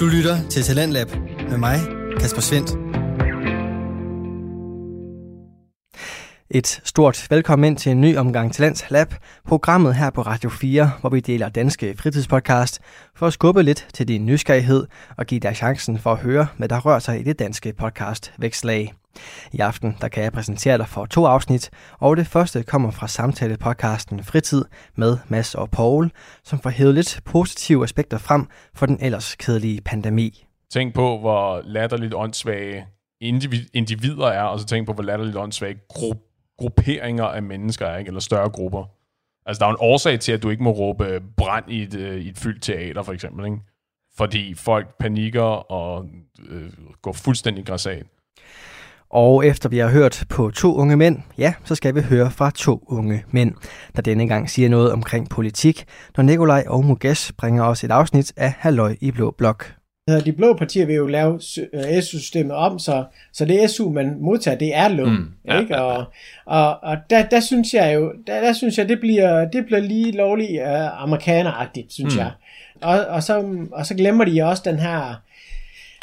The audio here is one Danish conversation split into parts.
Du lytter til Talentlab med mig, Kasper Svendt. Et stort velkommen ind til en ny omgang Talents Lab, programmet her på Radio 4, hvor vi deler danske fritidspodcast for at skubbe lidt til din nysgerrighed og give dig chancen for at høre, hvad der rører sig i det danske podcast Vækslag. I aften der kan jeg præsentere dig for to afsnit, og det første kommer fra samtale-podcasten Fritid med Mads og Paul, som får hævet lidt positive aspekter frem for den ellers kedelige pandemi. Tænk på, hvor latterligt åndssvage individer er, og så tænk på, hvor latterligt åndssvage gru- grupperinger af mennesker er, ikke? eller større grupper. Altså, der er en årsag til, at du ikke må råbe øh, brand i et, øh, i et fyldt teater, for eksempel. Ikke? Fordi folk panikker og øh, går fuldstændig græsat. Og efter vi har hørt på to unge mænd, ja, så skal vi høre fra to unge mænd, der denne gang siger noget omkring politik, når Nikolaj og Muges bringer os et afsnit af Halløj i Blå Blok. De blå partier vil jo lave SU-systemet om, så, så det SU, man modtager, det er lån. Mm, ja, ikke? Og, og, og der, der synes jeg jo, der, der synes jeg, det bliver, det bliver lige lovligt uh, amerikaneragtigt, synes mm. jeg. Og, og, så, og så glemmer de også den her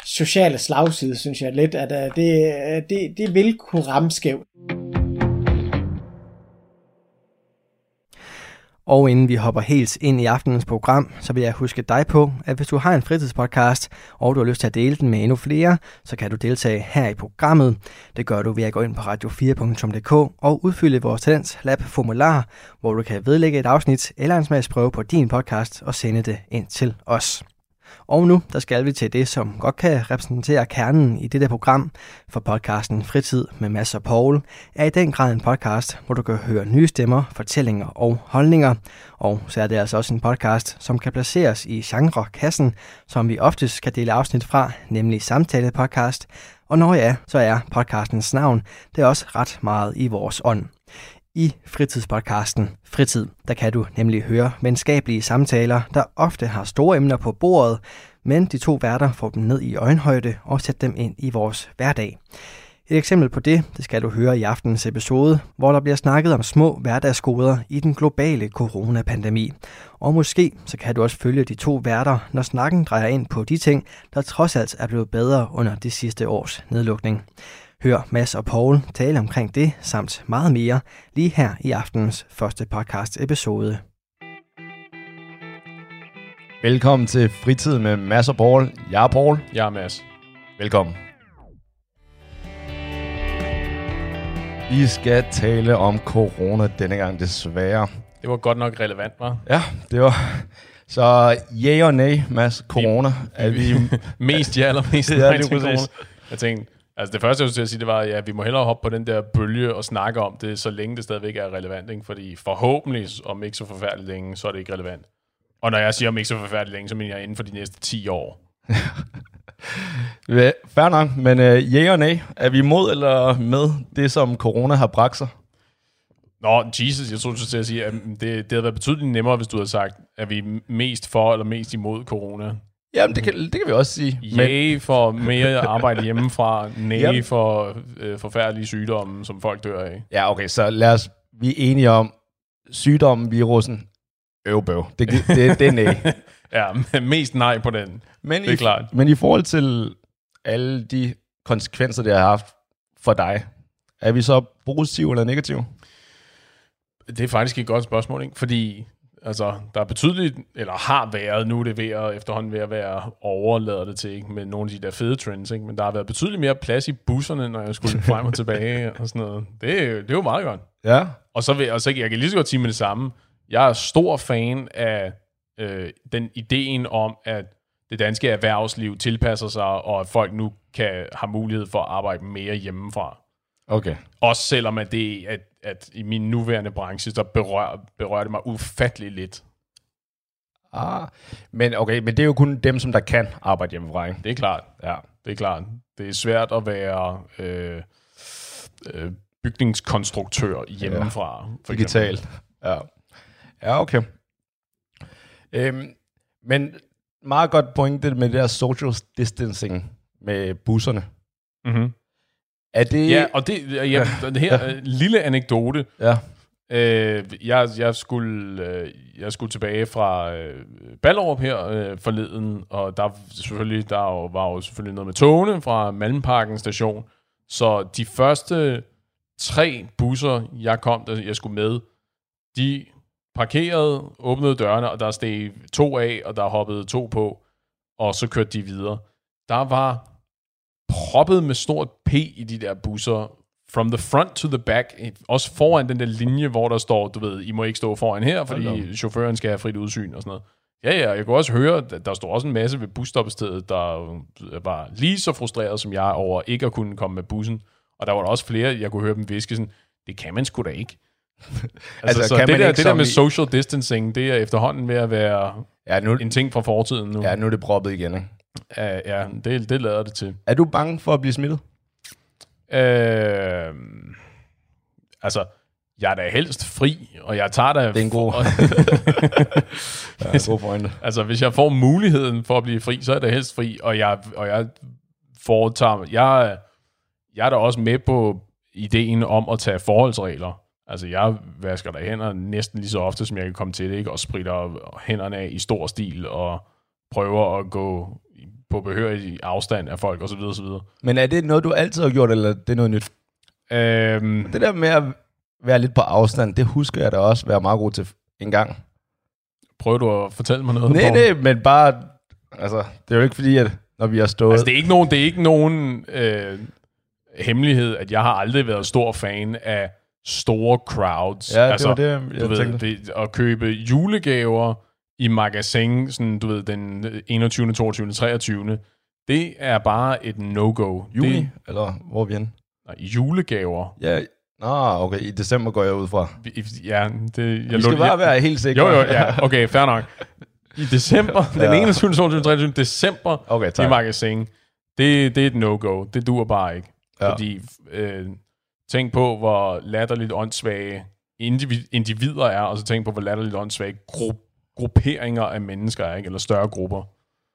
sociale slagside, synes jeg lidt, at øh, det, øh, det, det vil kunne ramme skævt. Og inden vi hopper helt ind i aftenens program, så vil jeg huske dig på, at hvis du har en fritidspodcast, og du har lyst til at dele den med endnu flere, så kan du deltage her i programmet. Det gør du ved at gå ind på radio4.dk og udfylde vores Talents Lab formular, hvor du kan vedlægge et afsnit eller en smagsprøve på din podcast og sende det ind til os. Og nu, der skal vi til det, som godt kan repræsentere kernen i dette program, for podcasten Fritid med Mads og Paul er i den grad en podcast, hvor du kan høre nye stemmer, fortællinger og holdninger. Og så er det altså også en podcast, som kan placeres i genrekassen, som vi oftest kan dele afsnit fra, nemlig samtale-podcast. Og når ja, så er podcastens navn, det er også ret meget i vores ånd. I fritidspodcasten Fritid, der kan du nemlig høre venskabelige samtaler, der ofte har store emner på bordet, men de to værter får dem ned i øjenhøjde og sætter dem ind i vores hverdag. Et eksempel på det, det skal du høre i aftenens episode, hvor der bliver snakket om små hverdagsgoder i den globale coronapandemi. Og måske så kan du også følge de to værter, når snakken drejer ind på de ting, der trods alt er blevet bedre under det sidste års nedlukning. Hør Mads og Paul tale omkring det, samt meget mere, lige her i aftenens første podcast episode. Velkommen til Fritid med Mads og Paul. Jeg er Paul. Jeg er Mads. Velkommen. Vi skal tale om corona denne gang, desværre. Det var godt nok relevant, var? Ja, det var... Så ja og nej, Mads, corona. Er vi... mest ja eller mest nej ja, til corona? Jeg tænkte, Altså det første, jeg skulle sige, det var, at ja, vi må hellere hoppe på den der bølge og snakke om det, så længe det stadigvæk er relevant. Ikke? Fordi forhåbentlig, om ikke så forfærdeligt længe, så er det ikke relevant. Og når jeg siger om ikke så forfærdeligt længe, så mener jeg inden for de næste 10 år. Fair nok, men uh, ja og nej, er vi imod eller med det, som corona har bragt sig? Nå, Jesus, jeg tror, du skulle sige, at det, det havde været betydeligt nemmere, hvis du havde sagt, at vi mest for eller mest imod corona. Jamen, det kan, det kan vi også sige. Ja for mere arbejde hjemmefra, nej for øh, forfærdelige sygdomme, som folk dør af. Ja, okay, så lad os, vi er enige om, sygdommen, virusen, øvbøv. Det, det, det, det er nej. ja, mest nej på den. Men det er i, klart. Men i forhold til alle de konsekvenser, det har haft for dig, er vi så positive eller negative? Det er faktisk et godt spørgsmål, ikke? fordi Altså, der er betydeligt, eller har været, nu er det ved at, efterhånden ved at være overladet det til, ikke, med nogle af de der fede trends, ikke? men der har været betydeligt mere plads i busserne, når jeg skulle frem og tilbage og sådan noget. Det, det er jo meget godt. Ja. Og så, vil, og så jeg kan lige så godt sige med det samme. Jeg er stor fan af øh, den ideen om, at det danske erhvervsliv tilpasser sig, og at folk nu kan have mulighed for at arbejde mere hjemmefra. Okay. Også selvom at det, at at i min nuværende branche, så berør, berører det mig ufattelig lidt. Ah, men okay, men det er jo kun dem, som der kan arbejde hjemmefra, ikke? Det er klart, ja, det er klart. Det er svært at være øh, øh, bygningskonstruktør hjemmefra. Ja, for digitalt. Ja. ja, okay. Øhm, men meget godt point det med det der social distancing med busserne. Mm-hmm. Er det... Ja, og det, ja, det her ja. lille anekdote. Ja. Øh, jeg, jeg, skulle, øh, jeg skulle tilbage fra øh, Ballerup her øh, forleden, og der, selvfølgelig, der var jo selvfølgelig noget med togene fra Malmparken station. Så de første tre busser, jeg kom, der jeg skulle med, de parkerede, åbnede dørene, og der steg to af, og der hoppede to på, og så kørte de videre. Der var proppet med stort P i de der busser, from the front to the back, også foran den der linje, hvor der står, du ved, I må ikke stå foran her, fordi chaufføren skal have frit udsyn og sådan noget. Ja, ja, jeg kunne også høre, at der står også en masse ved busstoppestedet, der var lige så frustreret som jeg over ikke at kunne komme med bussen. Og der var der også flere, jeg kunne høre dem viske sådan, det kan man sgu da ikke. altså, altså så det, der, det der med social distancing, det er efterhånden ved at være ja, nu, en ting fra fortiden nu. Ja, nu er det proppet igen, ikke? Ja, ja det, det lader det til. Er du bange for at blive smittet? Øh, altså, jeg er da helst fri, og jeg tager da... Det er en god, ja, god pointe. Altså, hvis jeg får muligheden for at blive fri, så er da helst fri, og jeg, og jeg foretager... Jeg, jeg er da også med på ideen om at tage forholdsregler. Altså, jeg vasker der hænder næsten lige så ofte, som jeg kan komme til det, ikke? og spritter hænderne af i stor stil, og prøver at gå på behørig afstand af folk, osv. osv. Men er det noget, du altid har gjort, eller det er noget nyt? Øhm, det der med at være lidt på afstand, det husker jeg da også være meget god til en gang. Prøver du at fortælle mig noget? Nej, nej, men bare... Altså, det er jo ikke fordi, at når vi har stået... Altså, det er ikke nogen, det er ikke nogen øh, hemmelighed, at jeg har aldrig været stor fan af store crowds. Ja, det altså, var det, jeg du tænkte. Ved, at købe julegaver i magasin, sådan, du ved, den 21., 22., 23., det er bare et no-go. Juni, det, eller hvor er vi henne? Nej, julegaver. Ja, Nå, okay, i december går jeg ud fra. Ja, det... Jeg vi skal bare være helt sikre. Jo, jo, ja, okay, fair nok. I december, ja. den 21., 22., 23., december okay, tak. i magasin, det, det er et no-go. Det duer bare ikke. Ja. Fordi, øh, tænk på, hvor latterligt åndssvage individer er, og så tænk på, hvor latterligt åndssvage gruppe grupperinger af mennesker, ikke? eller større grupper.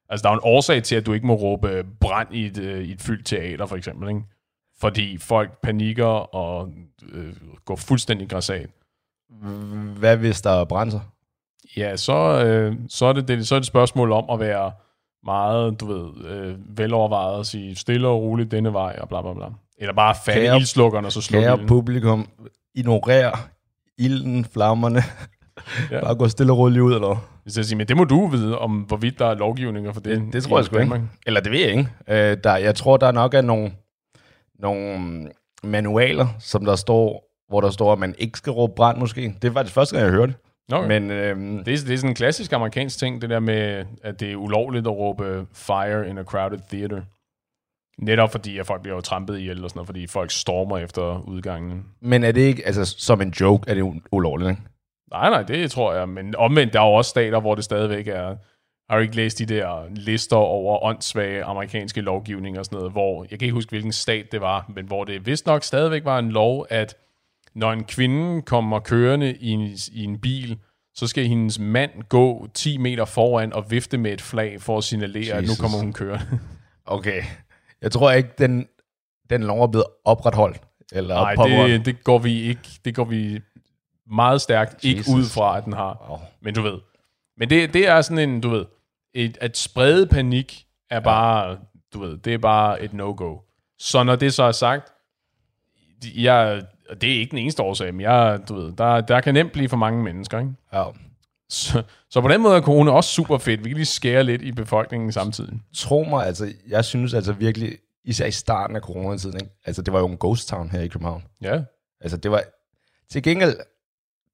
Altså, der er en årsag til, at du ikke må råbe brand i et, øh, i et fyldt teater, for eksempel. Ikke? Fordi folk panikker og øh, går fuldstændig græsat. Hvad hvis der brænder? Ja, så, øh, så, er det, det, så er det et spørgsmål om at være meget, du ved, øh, velovervejet og sige stille og roligt denne vej, og bla bla bla. Eller bare fat ildslukkerne, og så slukke Kære publikum, ignorer ilden, flammerne. Ja. Bare gå stille og roligt ud, eller Hvis jeg siger, men det må du vide, om hvorvidt der er lovgivninger for det. Det, det tror jeg sgu ikke. Eller det ved jeg ikke. Øh, der, jeg tror, der nok er nogle, nogle manualer, som der står, hvor der står, at man ikke skal råbe brand måske. Det var det første gang, jeg hørte Okay. Men, øhm, det, er, det er sådan en klassisk amerikansk ting, det der med, at det er ulovligt at råbe fire in a crowded theater. Netop fordi, at folk bliver jo trampet ihjel og sådan noget, fordi folk stormer efter udgangen. Men er det ikke, altså som en joke, er det ulovligt, ikke? Nej, nej, det tror jeg. Men omvendt, der er jo også stater, hvor det stadigvæk er... Har du ikke læst de der lister over åndssvage amerikanske lovgivninger og sådan noget, hvor, jeg kan ikke huske, hvilken stat det var, men hvor det vist nok stadigvæk var en lov, at når en kvinde kommer kørende i en, i en bil, så skal hendes mand gå 10 meter foran og vifte med et flag for at signalere, Jesus. at nu kommer hun kørende. Okay. Jeg tror ikke, den, den lov er blevet opretholdt. Eller Nej, det, det, går vi ikke. Det går vi meget stærkt, Jesus. ikke ud fra, at den har. Oh. Men du ved. Men det, det er sådan en, du ved, et, at sprede panik er bare, ja. du ved, det er bare et no-go. Så når det så er sagt, jeg, det er ikke den eneste årsag, men jeg, du ved, der, der kan nemt blive for mange mennesker, ikke? Ja. Så, så på den måde er corona også super fedt. Vi kan lige skære lidt i befolkningen samtidig. Tro mig, altså, jeg synes altså virkelig, især i starten af coronatiden, ikke? altså det var jo en ghost town her i København. Ja. Altså det var, til gengæld,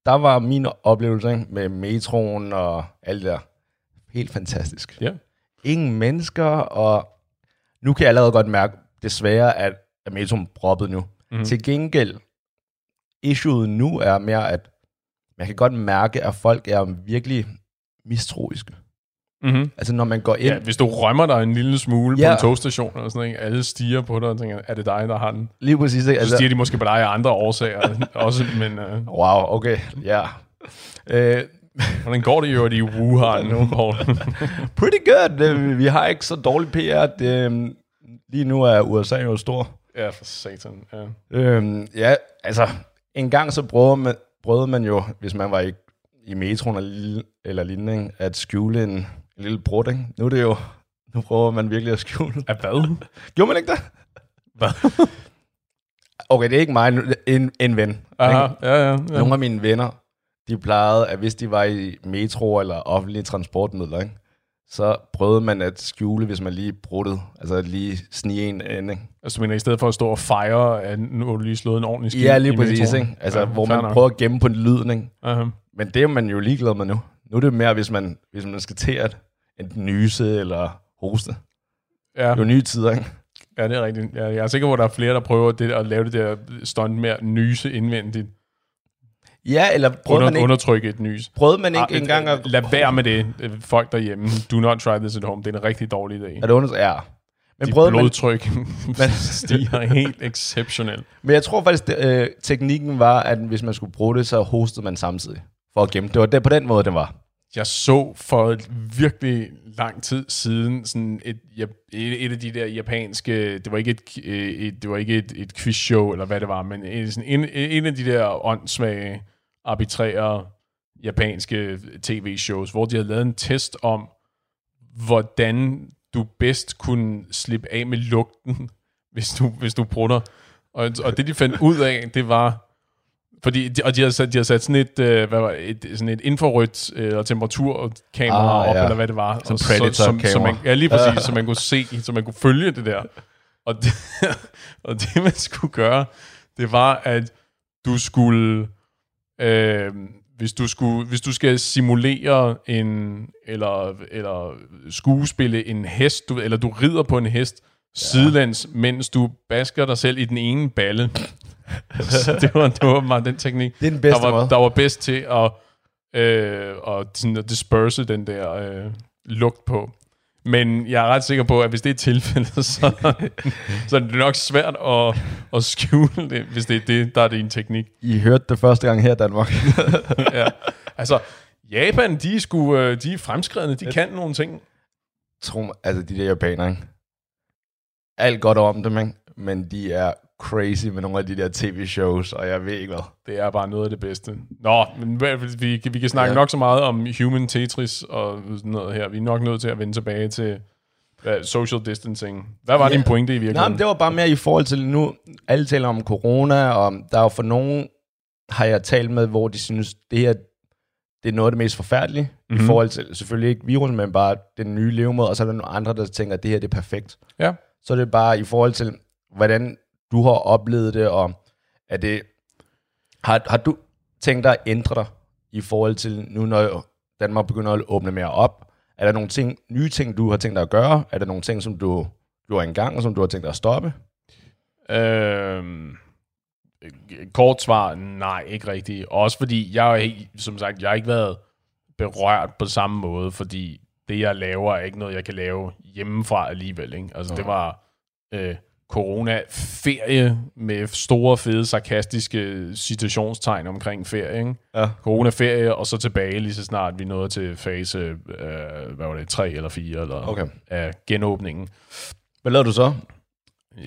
der var min oplevelse ikke, med metroen og alt det der helt fantastisk. Ja. Ingen mennesker, og nu kan jeg allerede godt mærke, desværre, at, at metroen proppet nu. Mm-hmm. Til gengæld, issueet nu er mere, at man kan godt mærke, at folk er virkelig mistroiske. Mm-hmm. Altså når man går ind... Ja, hvis du rømmer dig en lille smule ja. på en togstation, og sådan, ikke? alle stiger på dig og tænker, er det dig, der har den? Lige præcis. Ikke? Altså, så stiger de måske på dig af andre årsager også, men... Uh... Wow, okay, ja. Yeah. Hvordan går det jo i Wuhan nu, Paul? Pretty good. Vi har ikke så dårlig PR. Det, lige nu er USA jo stor. Ja, for satan. Ja, øhm, ja altså, en gang så bruger man, prøvede man jo, hvis man var i, i metroen eller, eller lignende, at skjule en lille brud, ikke? Nu er det jo, nu prøver man virkelig at skjule. Af hvad? Gjorde man ikke det? Hvad? Okay, det er ikke mig, en, en ven. Aha, ikke? ja, ja, ja. Nogle af mine venner, de plejede, at hvis de var i metro eller offentlige transportmidler, ikke? så prøvede man at skjule, hvis man lige bruttede. Altså at lige snige en ind, ikke? Altså, mener, i stedet for at stå og fejre, at nu har du lige slået en ordentlig skid Ja, lige præcis, ikke? Altså, Ja, hvor man nok. prøver at gemme på en lyden, ikke? Aha. Men det er man jo ligeglad med nu. Nu er det mere, hvis man, hvis man skal til at enten nyse eller hoste. Ja, Det er jo nye tider, ikke? ja, det er rigtigt. Ja, jeg er sikker på, at der er flere, der prøver det, at lave det der stunt med at nyse indvendigt. Ja, eller prøvede man Under, ikke, undertrykke et nys. prøvede man ikke Ah, engang at... Lad være med det, folk derhjemme. Do not try this at home. Det er en rigtig dårlig idé. Er det under... Ja. Men, Dit prøvede man, blodtryk stiger helt exceptionelt. men jeg tror faktisk, det, øh, teknikken var, at hvis man skulle bruge det, så hostede man samtidig. For at gemme. Det var det, på den måde, det var. Jeg så for virkelig lang tid siden sådan et, et, et af de der japanske, det var ikke et, øh, et, det var ikke et, et quizshow eller hvad det var, men en, sådan en, en af de der åndssvage, arbitrære japanske tv-shows, hvor de havde lavet en test om, hvordan du bedst kunne slippe af med lugten, hvis du, hvis du brutter. Og, og det de fandt ud af, det var, fordi, de, og de har sat, de har sat sådan et, øh, hvad var, et, sådan et infrarødt øh, og temperaturkamera Ah, op, ja. eller hvad det var. Sådan Og så, som, så man, ja, lige præcis, så man kunne se, så man kunne følge det der. Og det, og det man skulle gøre, det var, at du skulle, øh, hvis du skulle, hvis du skal simulere en, eller, eller skuespille en hest, du, eller du rider på en hest, ja. sidelæns, mens du basker dig selv i den ene balle. Så det var, det var meget den teknik, Det er den bedste der var, måde. der var bedst til at, øh, at, sådan at disperse den der øh, lugt på. Men jeg er ret sikker på, at hvis det er tilfældet, så, så er det nok svært at, at skjule det, hvis det er det, der er din teknik. I hørte det første gang her i Danmark. ja. Altså, Japan, de er, sgu, øh, de er fremskredne, de kan nogle ting. Tro mig, altså de der japanere, ikke? Alt godt om dem, ikke? Men de er crazy med nogle af de der tv-shows, og jeg ved ikke hvad. Det er bare noget af det bedste. Nå, men vi, vi, kan snakke ja. Nok så meget om human Tetris og sådan noget her. Vi er nok nødt til at vende tilbage til hvad, social distancing. Hvad var Ja. din pointe i Nej, virkeligheden? men det var bare mere i forhold til nu, alle taler om corona, og der er jo for nogen, har jeg talt med, hvor de synes, det her, det er noget af det mest forfærdelige, mm-hmm. Mhm. i forhold til, selvfølgelig ikke virusen, men bare den nye levemåde, og så er der nogle andre, der tænker, at det her det er perfekt. Ja. Så er det bare i forhold til, hvordan du har oplevet det, og er det, har, har du tænkt dig at ændre dig i forhold til nu, når Danmark begynder at åbne mere op? Er der nogle ting, nye ting, du har tænkt dig at gøre? Er der nogle ting, som du, er engang, og som du har tænkt dig at stoppe? Øhm, kort svar, nej, ikke rigtigt. Også fordi, jeg er helt, som sagt, jeg har ikke været berørt på samme måde, fordi det, jeg laver, er ikke noget, jeg kan lave hjemmefra alligevel. Ikke? Altså, det var øh, corona-ferie med store, fede, sarkastiske citationstegn omkring ferie. Ikke? Ja. Corona-ferie, og så tilbage lige så snart vi nåede til fase, øh, hvad var det, 3 eller 4 eller, Okay. af genåbningen. Hvad lavede du så?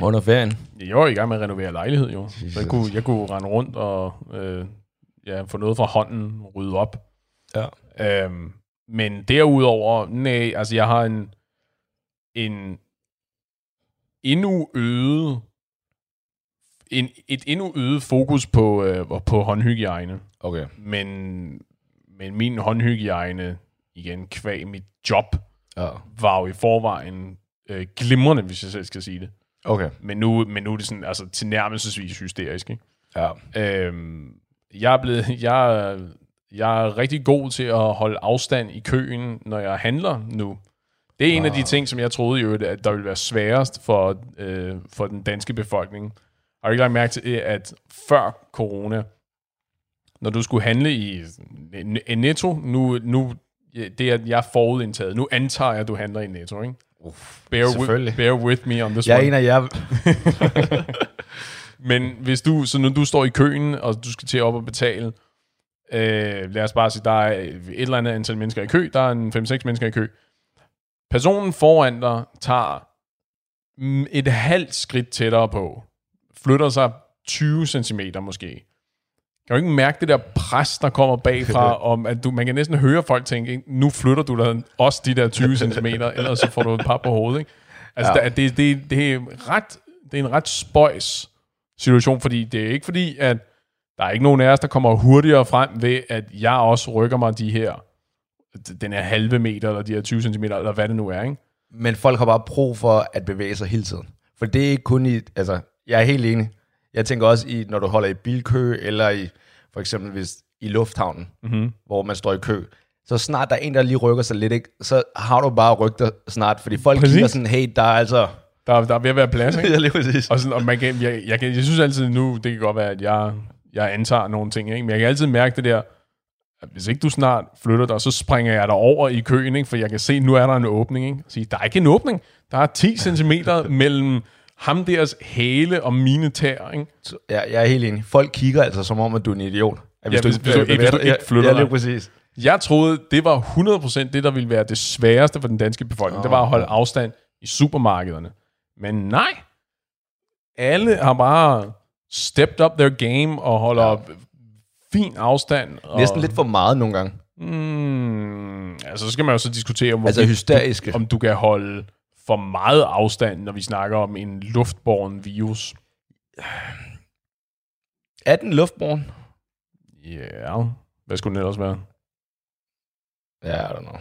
Under ferien? Jeg var i gang med at renovere lejlighed, jo. Så jeg kunne, jeg kunne rende rundt og øh, ja, få noget fra hånden, rydde op. Ja. Øhm, men derudover, nej, altså jeg har en, en endnu øget en, et endnu øget fokus på, øh, på håndhygiejne. Okay. Men, men min håndhygiejne, igen, kvæg mit job, Ja. var jo i forvejen øh, glimrende, hvis jeg selv skal sige det. Okay. Men nu, men nu er det sådan, altså tilnærmelsesvis hysterisk, ikke? Ja. Øhm, jeg, er blevet, jeg, jeg er rigtig god til at holde afstand i køen, når jeg handler nu. Det er en af de ting, som jeg troede jo, at der ville være sværest for, øh, for den danske befolkning. Har du ikke lagt mærke til, at før corona, når du skulle handle i Netto, nu, nu det er jeg er forudindtaget. Nu antager jeg, at du handler i Netto, ikke? Uff, Bear, with, bear with me on this Jeg er one. en af jer. Men hvis du, så når du står i køen, og du skal til op og betale, øh, lad os bare sige, der er et eller andet antal mennesker i kø, der er en 5-6 mennesker i kø. Personen foran dig tager et halvt skridt tættere på, flytter sig 20 cm måske, kan du ikke mærke det der pres, der kommer bagfra, om at du, man kan næsten høre folk tænke, nu flytter du dig også de der 20 cm, ellers så får du et par på hovedet. Ikke? Altså, Ja. ja. det, det, det, er ret, det er en ret spøjs situation, fordi det er ikke fordi, at der er ikke nogen af os, der kommer hurtigere frem ved, at jeg også rykker mig de her, den her halve meter, eller de her 20 cm, eller hvad det nu er, ikke? Men folk har bare brug for at bevæge sig hele tiden. For det er ikke kun i, altså, jeg er helt enig. Jeg tænker også i, når du holder i bilkø, eller i, for eksempel hvis i lufthavnen, mm-hmm. hvor man står i kø, så snart der er en, der lige rykker sig lidt, ikke, så har du bare rykket dig snart, fordi folk Præcis. kigger sådan, hey, der er altså... Der, der er ved at være plads, ikke? Ja, lige præcis. Og, sådan, og man kan, jeg, jeg, kan, jeg synes altid nu, det kan godt være, at jeg, jeg antager nogle ting, ikke? men jeg kan altid mærke det der, hvis ikke du snart flytter dig, så springer jeg dig over i køen, ikke? for jeg kan se, nu er der en åbning. Ikke? Sige, der er ikke en åbning. Der er 10 cm mellem ham deres hæle og mine tæer. Ikke? Så, ja, jeg er helt enig. Folk kigger altså som om, at du er en idiot. At Ja, hvis- hvis du- hvis du ikke flytter ja, dig. præcis. Jeg troede, det var 100% det, der ville være det sværeste for den danske befolkning. Oh, det var at holde afstand i supermarkederne. Men nej. Alle har bare stepped up their game og holder ja. Fin afstand. Og, Næsten lidt for meget nogle gange. Mm, altså, så skal man jo så diskutere, hvor Altså hysteriske. om du kan holde for meget afstand, når vi snakker om en luftborgen virus. Er den luftborn? Ja, hvad skulle den ellers være? Ja, I don't know.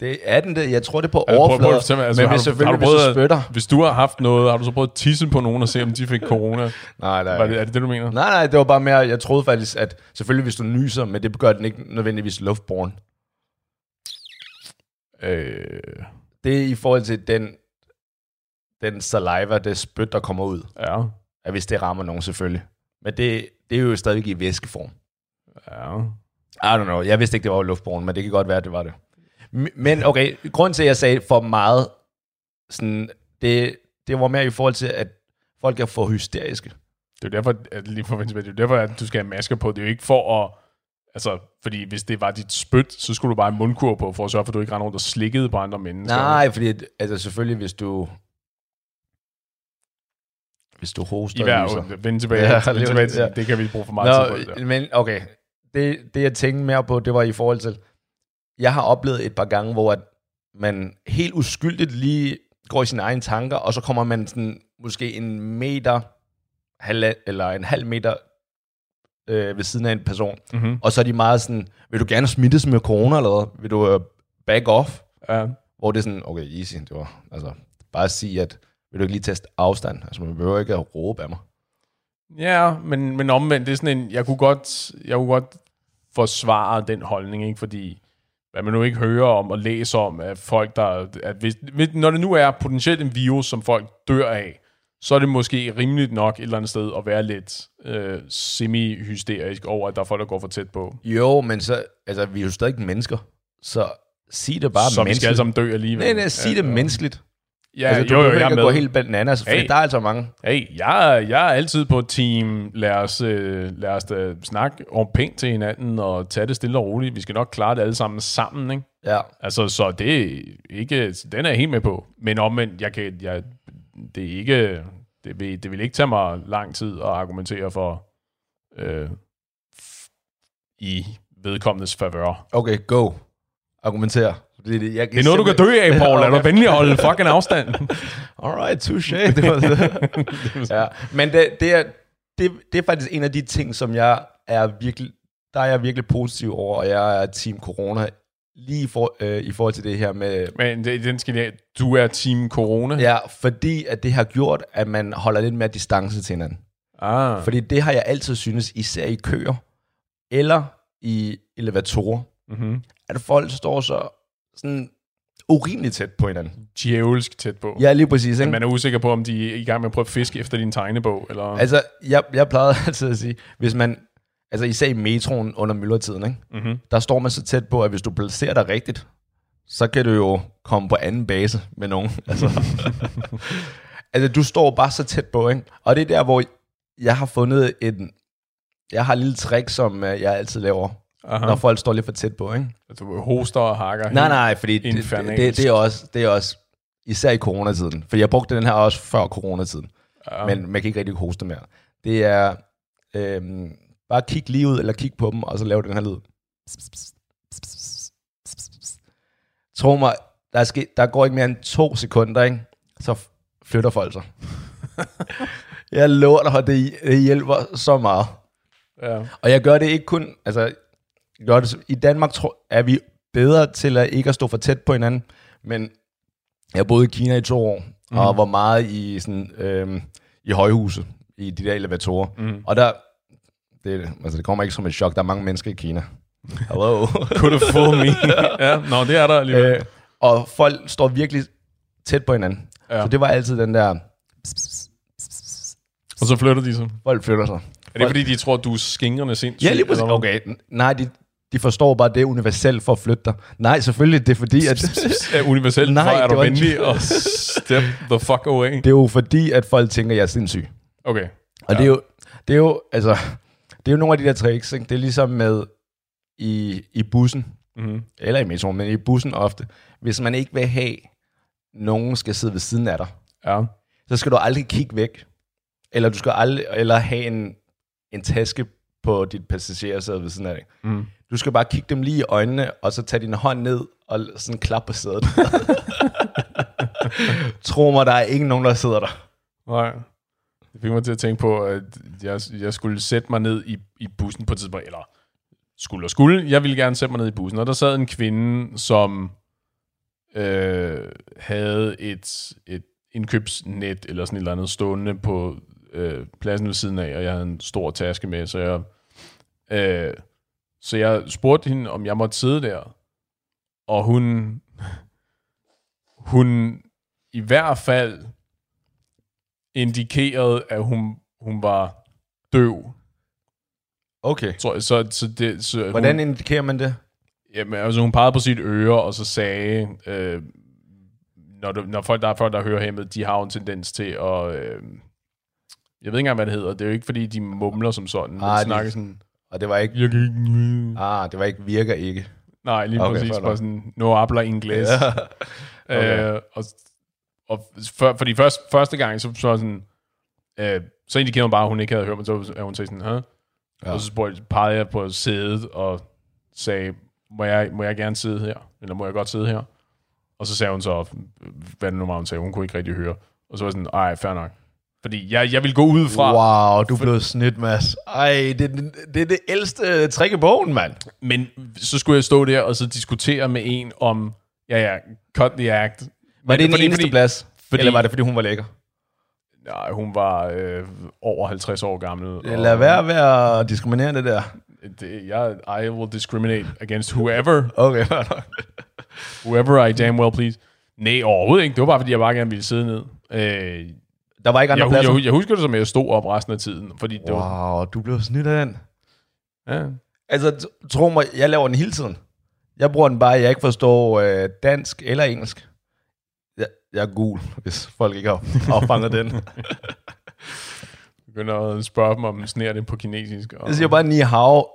Det er den det. Jeg tror, det er på Altså, overfladen. mig, altså, men har hvis du- selvfølgelig, har du hvis du prøvet at- spytter. Hvis du har haft noget, har du så prøvet at tisse på nogen og se, om de fik corona? Nej, nej. Var det, er det det, du mener? Nej, nej, det var bare mere, jeg troede faktisk, at selvfølgelig hvis du nyser, men det gør den ikke nødvendigvis luftborn. Øh, Det er i forhold til den, den saliva, det spyt, der kommer ud. ja, At hvis det rammer nogen selvfølgelig. Men det, det er jo stadig i væskeform. ja. I don't know. Jeg vidste ikke, det var luftborn, men det kan godt være, at det var det. Men okay, grund til, at jeg sagde for meget, sådan, det, det var mere i forhold til, at folk er for hysteriske. Det er derfor, at lige for det er derfor, at du skal have masker på. Det er jo ikke for at... Altså, fordi hvis det var dit spyt, så skulle du bare have mundkur på, for at sørge for, at du ikke render rundt og slikkede på andre mennesker. Nej, fordi altså selvfølgelig, hvis du hvis du hoster I hver vende tilbage, Ja, vende tilbage til, ja. det kan vi bruge for meget tid på. Det Nå, der. men okay. Det, det, jeg tænkte mere på, det var i forhold til, jeg har oplevet et par gange, hvor at man helt uskyldigt lige går i sine egne tanker, og så kommer man sådan, måske en meter, halv, eller en halv meter øh, ved siden af en person, Mhm. og så er de meget sådan, vil du gerne smittes med corona, eller hvad? Vil du øh, back off? Ja. Hvor det er sådan, okay, easy, det var, altså, bare sige, at vil du ikke lige teste afstand? Altså, man behøver ikke at råbe af mig. Ja, men, men omvendt, det er sådan en, jeg kunne godt, jeg kunne godt forsvare den holdning, ikke? fordi hvad man nu ikke hører om og læser om, at folk, der, at hvis, når det nu er potentielt en virus, som folk dør af, så er det måske rimeligt nok et eller andet sted at være lidt øh, semi-hysterisk over, at der er folk, der går for tæt på. Jo, men så, altså, vi er jo stadig mennesker, så sig det bare så vi skal menneskeligt. alle sammen dø alligevel. Nej, nej, sig det menneskeligt. Ja, altså, du jo, jo, jeg er at gå med. helt bananas, fordi Hey. der er altså mange. Hey, jeg, jeg er altid på team. Lad os, øh, lad os da snakke om pænt til hinanden og tage det stille og roligt. Vi skal nok klare det alle sammen sammen, ikke? Ja. Altså, så det er ikke... Den er jeg helt med på. Men omvendt, jeg kan... Jeg, det er ikke... Det vil, det vil ikke tage mig lang tid at argumentere for øh, i vedkommendes favør. Okay, go. Argumenter. Det, er det, jeg Det er noget, du kan dø af, Paul. Lad dig venlig holde fucking afstand. Alright, touché. Det var det. ja. Men det, det, er, det, det er faktisk en af de ting, som jeg er virkelig, der er jeg virkelig positiv over, og jeg er team corona lige for, øh, i forhold til det her med, Men det, den skal jeg, du er team corona. ja, fordi at det har gjort, at man holder lidt mere distance til hinanden. Ah. Fordi det har jeg altid synes, især i køer, eller i elevatorer, Mm-hmm. at folk står så sådan urimeligt tæt på hinanden. Djævelsk tæt på. Ja, lige præcis. Men Ikke? man er usikker på, om de er i gang med at prøve at fiske efter din tegnebog. Eller? Altså, jeg, jeg plejede altid at sige, hvis man, altså især i metroen under myldretiden, ikke? mm-hmm. der står man så tæt på, at hvis du placerer dig rigtigt, så kan du jo komme på anden base med nogen. Altså, altså du står bare så tæt på, ikke? Og det er der, hvor jeg har fundet en, jeg har et lille trick, som øh, jeg altid laver, Aha. når folk står lidt for tæt på, ikke? Du hoster og hakker. Nej, nej, fordi det, det, det, det, er også, det er også, især i coronatiden, for jeg brugte den her også før coronatiden, Ja. men man kan ikke rigtig hoste mere. Det er, øhm, Bare kig lige ud, eller kig på dem, og så lave den her lyd. Tro mig, der, er sket, der går ikke mere end to sekunder, ikke? så flytter folk sig. jeg lover dig, det, det hjælper så meget. Ja. Og jeg gør det ikke kun, altså, gør det, i Danmark tror, er vi bedre til at ikke at stå for tæt på hinanden, men jeg boede i Kina i to år, mm. og var meget i, sådan, øhm, i højhuset, i de der elevatorer. Mm. Og der, det, altså det kommer ikke som et chok, der er mange mennesker i Kina. Hello. Could have fooled me. ja, nå, det er der alligevel. øh, og folk står virkelig tæt på hinanden. Ja. Så det var altid den der, Og så flytter de sig. folk flytter sig. Er det fordi, de tror, du er skingrende sindssyg? Ja, lige præcis. Okay, nej, de, de forstår bare, det er universelt for at flytte dig. Nej, selvfølgelig, det er fordi, at... er universelt, Nej, er du venlig og step the fuck away. det er jo fordi, at folk tænker, at jeg er sindssyg. Okay. Og ja. det, er jo, det er jo, altså, det er jo nogle af de der tricks, ikke? Det er ligesom med i, i bussen, Mm-hmm. eller i metroen, men i bussen ofte. Hvis man ikke vil have, nogen skal sidde ved siden af dig, Ja. så skal du aldrig kigge væk. Eller du skal aldrig, eller have en, en taske på dit passagersæde ved siden af dig. Mm. Du skal bare kigge dem lige i øjnene, og så tage din hånd ned og sådan klappe på sædet. Tro mig, der er ikke nogen, der sidder der. Nej. Det fik mig til at tænke på, at jeg, jeg skulle sætte mig ned i, i bussen på et tidspunkt, eller skulle og skulle. Jeg ville gerne sætte mig ned i bussen, og der sad en kvinde, som øh, havde et, et indkøbsnet eller sådan et eller andet stående på øh, pladsen ved siden af, og jeg havde en stor taske med, så jeg, øh, så jeg spurgte hende, om jeg måtte sidde der, og hun, hun i hvert fald indikerede, at hun, hun var døv. Okay. Jeg. Så, så det, så Hvordan hun, indikerer man det? jamen, altså, hun pegede på sit øre, og så sagde, øh, når, du, når folk, der er folk, der hører hæmmet, de har jo en tendens til at... Øh, jeg ved ikke engang, hvad det hedder. Det er jo ikke, fordi de mumler som sådan. Ah, de- snakker sådan... Og det var ikke, kan ikke... ah, det var ikke, virker ikke. Nej, lige Okay, præcis. Bare nok. sådan, no habla inglés. Ja. Okay. Øh, og, og for, fordi først, første gang, så, så, sådan, øh, så indikerede hun bare, at hun ikke havde hørt, men så er hun sagde sådan, Hæ? Ja. Og så spurgte, pegede jeg på sædet og sagde, må jeg, må jeg gerne sidde her? Eller må jeg godt sidde her? Og så sagde hun så, hvad det nu var, hun sagde, hun kunne ikke rigtig høre. Og så var jeg sådan, ej, fair nok. Fordi jeg, jeg vil gå ud fra, Wow, du blev snydt, Mads. Ej, det, det, det er det ældste trick i bogen, mand. men så skulle jeg stå der og så diskutere med en om, ja ja, cut the act. Var det den fordi- eneste fordi- plads? fordi- Eller var det, fordi hun var lækker? Nej, hun var øh, over 50 år gammel. og- Lad være med at diskriminere det der. Det, jeg, I will discriminate against whoever, Okay, whoever I damn well please. Nej, overhovedet ikke. Det var bare, fordi jeg bare gerne ville sidde ned. Øh, Der var ikke andre jeg, pladser? jeg, jeg, husker det som, at jeg stod op resten af tiden. Fordi det var, Wow, du blev snydt af den. ja. Altså, tro mig, jeg laver den hele tiden. Jeg bruger den bare, jeg ikke forstår øh, dansk eller engelsk. Jeg, jeg er gul, hvis folk ikke har opfanget den. begynder at spørge dem, om sneer det på kinesisk. Og, Jeg siger bare ni hao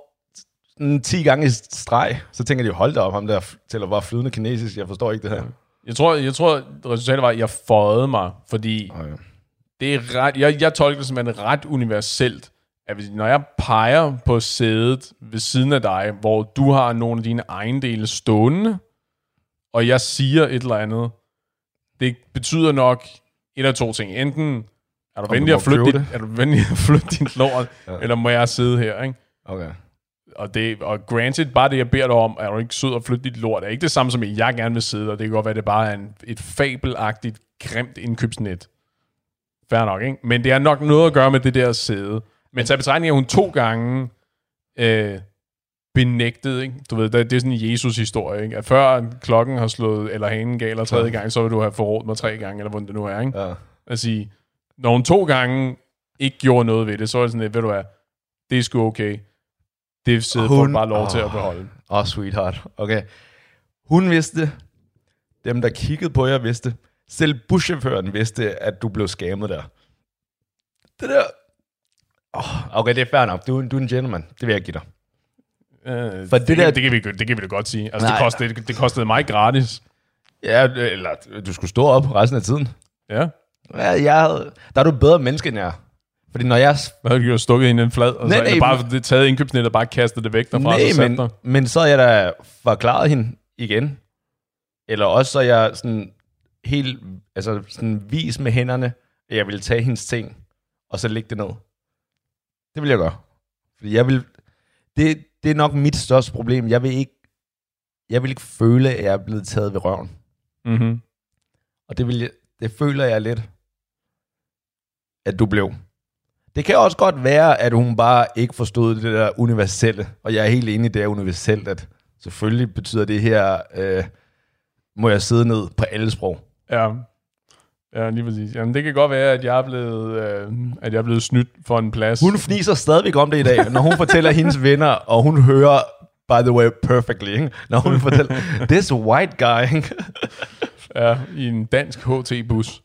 sådan 10 gange i streg. Så tænker de, hold da op, ham der tæller bare flydende kinesisk. Jeg forstår ikke det her. jeg, tror, jeg tror, resultatet var, at jeg føjede mig, fordi Okay. Det er ret, jeg, jeg tolker det som en ret universelt, at hvis, når jeg peger på sædet ved siden af dig, hvor du har nogle af dine ejendele stående, og jeg siger et eller andet, det betyder nok et af to ting. Enten er du venlig at flytte dit, er du venlig at flytte din lort, ja. eller må jeg sidde her, ikke? okay. Og, det, og granted, bare det, jeg beder dig om, er du ikke sød at flytte dit lort, er ikke det samme som, at jeg gerne vil sidde, og det kan godt være, at det bare er en, et fabelagtigt, grimt indkøbsnet. Fair nok, ikke? Men det har nok noget at gøre med det der sæde. Men så betragtning er hun to gange øh, benægtet, ikke? Du ved, det, er sådan en Jesus-historie, ikke? At før klokken har slået, eller hanen gal, og tredje gang, så vil du have forrådt mig tre gange, eller hvordan det nu er, ikke? Ja. At sige, når hun to gange ikke gjorde noget ved det, så er det sådan lidt, ved du hvad, det er sgu okay. Det sidder Hun- bare lov til at Åh. beholde. Åh, oh, sweetheart. Okay. Hun vidste, dem der kiggede på jer vidste, selv buschaufføren vidste, at du blev skammet der. Det der... Oh, okay, det er fair nok. Du, er- du er en gentleman. Det vil jeg give dig. Øh, For det, det der- det, kan vi, det kan vi da godt sige. Altså, Nej, det, kostede, det, det kostede mig gratis. Ja, eller du skulle stå op resten af tiden. Ja. Ja, jeg havde, der er du bedre menneske end jeg. er. Fordi når jeg... Hvad havde du gjort? Stukket hende en flad? Og Nej, så, nej, bare det taget indkøbsnettet og bare kastet det væk derfra? så Nej, sat men, men så er jeg da forklaret hende igen. Eller også så er jeg sådan helt altså sådan vis med hænderne, at jeg vil tage hendes ting, og så lægge det ned. Det vil jeg gøre. Fordi jeg vil... Det, det er nok mit største problem. Jeg vil ikke, jeg vil ikke føle, at jeg er blevet taget ved røven. Mm-hmm. Og det, vil jeg, det føler jeg lidt, at du blev. Det kan også godt være, at hun bare ikke forstod det der universelle. Og jeg er helt enig, det er universelt, at selvfølgelig betyder det her, øh, må jeg sidde ned på alle sprog. Ja. Ja, lige præcis. Jamen, det kan godt være, at jeg er blevet, øh, at jeg er blevet snydt for en plads. Hun fniser stadigvæk om det i dag, når hun fortæller hendes venner, og hun hører, by the way, perfectly, ikke? når hun fortæller, this white guy, ikke? Ja, i en dansk HT-bus.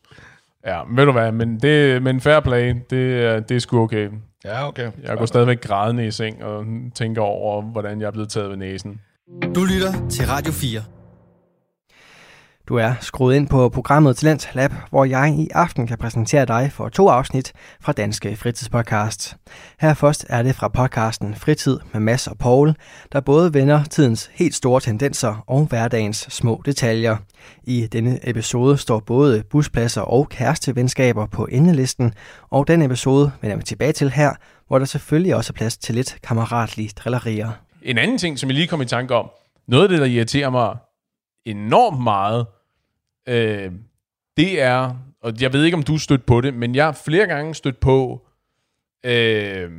Ja, ved du hvad, men, det, men fair play, det, er- det er sgu okay. Ja, okay. Jeg går stadigvæk grædende i seng og tænker over, hvordan jeg er blevet taget ved næsen. Du lytter til Radio 4. Du er skruet ind på programmet Talent Lab, hvor jeg i aften kan præsentere dig for to afsnit fra Danske Fritidspodcast. Her først er det fra podcasten Fritid med Mads og Paul, der både vender tidens helt store tendenser og hverdagens små detaljer. I denne episode står både buspladser og kærestevenskaber på endelisten, og den episode vender vi tilbage til her, hvor der selvfølgelig også er plads til lidt kammeratlige drillerier. En anden ting, som jeg lige kom i tanke om, noget af det, der irriterer mig enormt meget, øh, det er, og jeg ved ikke, om du er stødt på det, men jeg har flere gange stødt på, øh,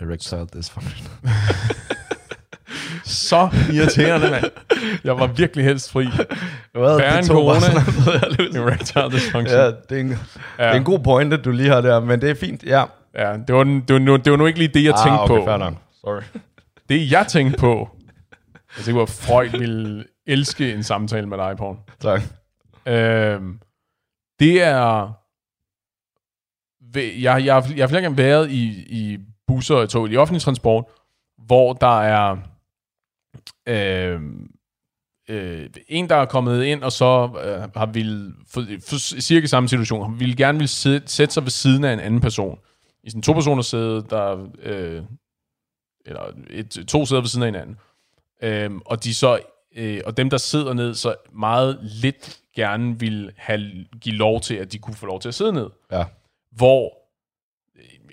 Erectile dysfunction. så irriterende, mand. Jeg var virkelig helst fri. Hvad? Værre Det end corona. sådan. Erectile dysfunction. Ja, det er, en, ja. det er en god pointe, du lige har der, men det er fint, ja. Ja, det var, det, var nu, det var nu ikke lige det, jeg tænkte ah, okay, på. Fair nok. Sorry. Det, jeg tænkte på, jeg tænkte på, at Freud ville elske en samtale med dig, Paul. Tak. Øhm, det er... Jeg, jeg, jeg har flere gange været i, i busser og tog, i offentlig transport, hvor der er øhm, øh, en, der er kommet ind, og så øh, har vil for, for cirka samme situation, han ville gerne vil sidde, sætte sig ved siden af en anden person. I sådan to personer sæde, der øh, eller et, to sæder ved siden af hinanden. Øhm, og de så øh, og dem der sidder ned så meget lidt gerne vil have give lov til at de kunne få lov til at sidde ned. Ja. Hvor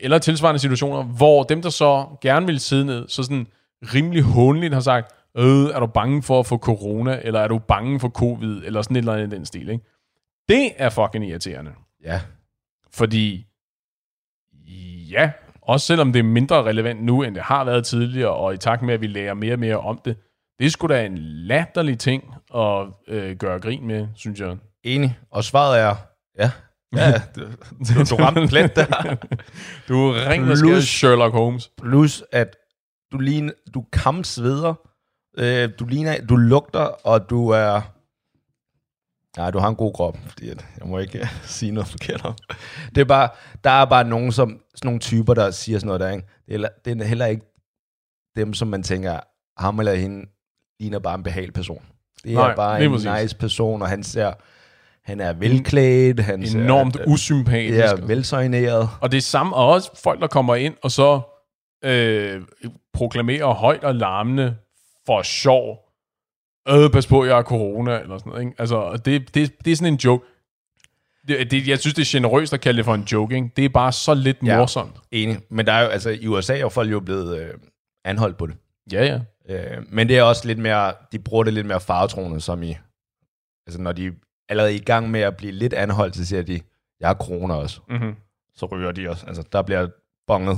eller tilsvarende situationer, hvor dem der så gerne vil sidde ned, så sådan rimelig hånligt har sagt, øh, er du bange for at få corona, eller er du bange for covid, eller sådan et eller andet i den stil, ikke? Det er fucking irriterende. Ja. Fordi, ja, også selvom det er mindre relevant nu, end det har været tidligere, og i takt med, at vi lærer mere og mere om det, det er sgu da en latterlig ting at øh, gøre grin med, synes jeg. Enig. Og svaret er, ja. Ja, du, du, du ramte plet der. Du er ring og Plus- Sherlock Holmes. Plus, at du, ligner, du kamsveder, øh, du ligner, du lugter, og du er... Nej, du har en god krop, fordi at, jeg må ikke sige noget forkert om. Det er bare, der er bare nogen, som, sådan nogle typer, der siger sådan noget der, ikke? Det er, det er heller ikke dem, som man tænker, ham eller hende ligner bare en behagelig person. Det er Nej, Nej, bare en præcis. nice person, og han ser, han er velklædt, han ser, Enormt øh, usympatisk. Ja, velsøjneret. Og det er samme, og også folk, der kommer ind, og så øh, proklamerer højt og larmende for sjov. Øh, pas på, jeg har corona, eller sådan noget. Ikke? Altså, det, det, det er sådan en joke. Det, det, jeg synes, det er generøst at kalde det for en joke. Ikke? Det er bare så lidt Ja. morsomt. Enig. Men der er jo, altså, i USA er folk jo blevet øh, anholdt på det. Ja, ja. Øh, men det er også lidt mere, de bruger det lidt mere faretroende, som i, altså når de er allerede i gang med at blive lidt anholdt, så siger de, jeg har corona også. Mm-hmm. Så ryger de også. Altså, der bliver bonget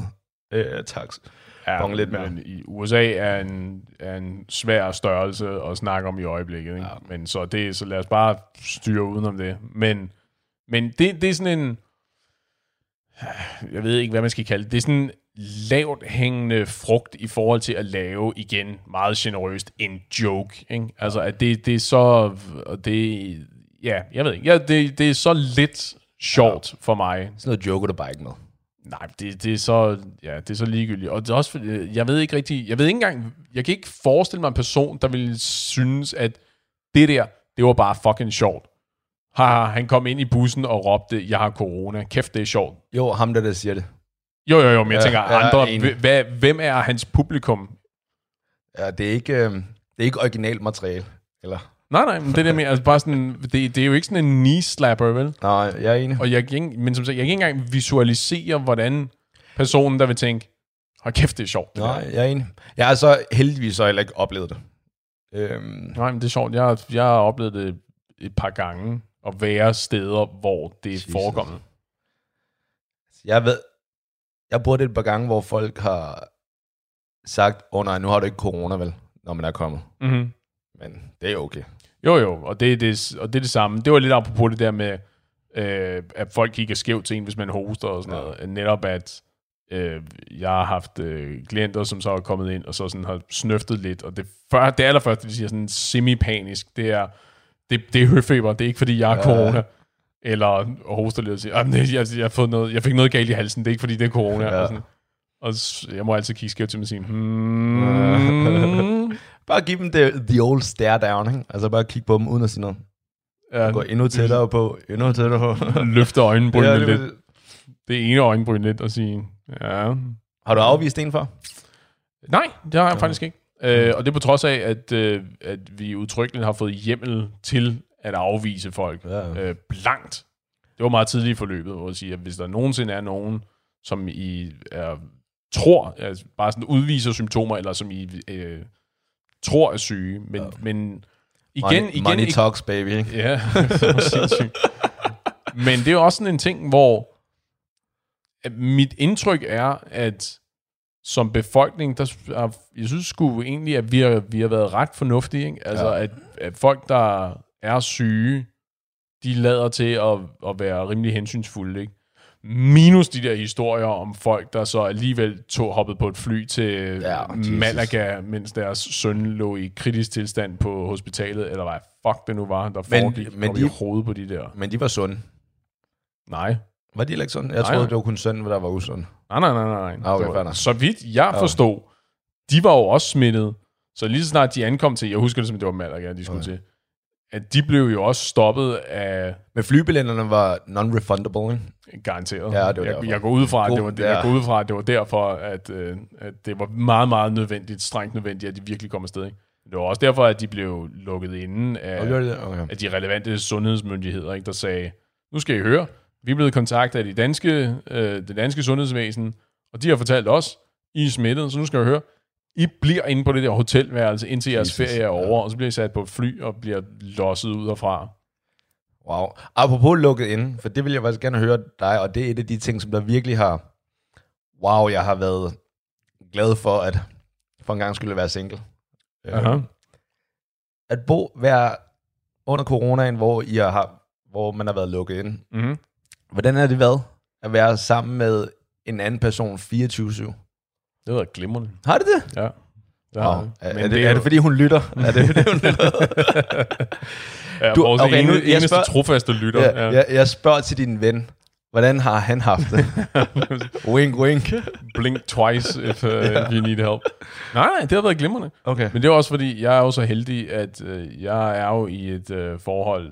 øh, tax. Ja, Bonge lidt mere. men i USA er en, er en svær størrelse at snakke om i øjeblikket. Ikke? Ja. Men så, det, så lad os bare styre udenom det. Men, men det, det er sådan en... Jeg ved ikke, hvad man skal kalde det. Det er sådan lavt hængende frugt i forhold til at lave, igen, meget generøst, en joke. Ikke? Altså, at det, det er så... Det, ja, jeg ved ikke. Ja, det, det er så lidt sjovt for mig. Sådan noget joker du bare ikke med. Nej, det, det er så ja, det er så ligegyldigt. Og det er også jeg ved ikke rigtig, jeg ved ikke engang, jeg kan ikke forestille mig en person, der ville synes, at det der, det var bare fucking sjovt. Haha, han kom ind i bussen og råbte, jeg har corona. Kæft, det er sjovt. Jo, ham der, der siger det. Jo, jo, jo, men jeg Ja, tænker, er andre, hvad, hvem er hans publikum? Ja, det er ikke, øh, det er ikke originalt materiale. Eller? Nej, nej, men det der med, altså bare sådan, det, det er jo ikke sådan en knee-slapper, vel? Nej, jeg er enig. Og jeg kan ikke, men som sagt, jeg kan ikke engang visualisere, hvordan personen, der vil tænke, hold kæft, det er sjovt. Det Nej, der. jeg er enig. Jeg har så heldigvis så heller ikke oplevet det. Øhm, Nej, men det er sjovt. Jeg, har- jeg har oplevet det et par gange, at være steder, hvor det er forekommet. jeg ved, jeg bruger det et par gange, hvor folk har sagt, åh oh, nej, nu har du ikke corona, vel, når man er kommet. Mm-hmm. Men det er okay. Jo, jo, og det, det, og det er det samme. Det var lidt apropos det der med, øh, at folk kigger skævt til en, hvis man hoster og sådan Ja. noget. Netop at øh, jeg har haft øh, klienter, som så er kommet ind og så sådan har snøftet lidt, og det, før, det allerførste, de siger sådan semi-panisk, det er, det, det er høfeber, det er ikke fordi, jeg har Ja. corona. Eller hoster lidt og siger, "Jamen, jeg, jeg, jeg, har fået noget, jeg fik noget galt i halsen, det er ikke fordi, det er corona. Ja. Og, sådan. og jeg må altid kigge skævt til mig og sige, hmm, Bare giv dem the, the old stare down, ikke? Altså bare kigge på dem uden at sige noget. ja, Gå endnu tættere på, endnu tættere på. løfter øjenbrynene Ja, lidt. det, ene øjenbryn lidt og sige, ja. har du afvist en for? Nej, det har jeg faktisk ikke. Øh, og det er på trods af, at, øh, at vi udtrykkeligt har fået hjemmel til at afvise folk Ja. øh, blankt. Det var meget tidligt i forløbet, hvor jeg siger, at hvis der nogensinde er nogen, som I er, tror, altså bare sådan udviser symptomer, eller som I øh, tror er syge, men, men igen, money, igen, money ikke, talks, baby. Ja, det. Men det er også sådan en ting, hvor at mit indtryk er, at som befolkning, der, er- jeg synes sgu egentlig, at vi har, vi har været ret fornuftige. Ikke? Altså, Ja. ja. at, at folk, der er syge, de lader til at, at være rimelig hensynsfulde. Ikke? Minus de der historier om folk, der så alligevel tog hoppet på et fly til Ja, Jesus. Malaga, mens deres søn lå i kritisk tilstand på hospitalet, eller hvad fuck det nu var, der Men- foregik men de- i hovedet på de der. Men de var sunde. Nej. Var de heller ikke sådan? Jeg Nej, troede, nej. det var kun sønnen, der var usund. Nej, nej, nej, nej. Ah, okay, var, så vidt jeg forstod, de var jo også smittet. Så lige så snart de ankom til, jeg husker det som, det var Malaga, de skulle Okay. til, at de blev jo også stoppet af Men flybilletterne var non-refundable, ikke? garanteret. Ja, det var jeg, derfor. jeg, går ud fra, at det var, God- jeg går ud fra, at det var derfor, at, øh, at det var meget, meget nødvendigt, strengt nødvendigt, at de virkelig kom afsted. Ikke? Det var også derfor, at de blev lukket inden af, det? Okay. af de relevante sundhedsmyndigheder, ikke, der sagde, nu skal I høre, vi er blevet kontaktet af de danske, øh, det danske sundhedsvæsen, og de har fortalt os, I er smittet, så nu skal I høre, I bliver inde på det der hotelværelse, indtil jeres Jesus, ferie er ja. over, og så bliver I sat på et fly og bliver losset ud derfra. Wow. Apropos lukket inde, for det vil jeg faktisk gerne høre dig, og det er et af de ting, som der virkelig har, wow, jeg har været glad for, at for en gang skulle være single. Aha. Øh, at bo, være under coronaen, hvor, I har, hvor man har været lukket inde. Mm-hmm. Hvordan er det været at være sammen med en anden person 24-7? Det var glimrende. Har det det? Ja. Ja, Wow. Er, er, det, er jo- det, fordi hun lytter? er det, fordi hun lytter? ja, du- du, vores okay, okay, nu- ene, jeg eneste spørger- trofaste lytter. ja, jeg, jeg spørger til din ven. Hvordan har han haft det? wink, wink. Blink twice, if, uh, if you need help. Nej, nej, det har været glimrende. Okay. Men det er også fordi, jeg er jo så heldig, at øh, jeg er jo i et øh, forhold,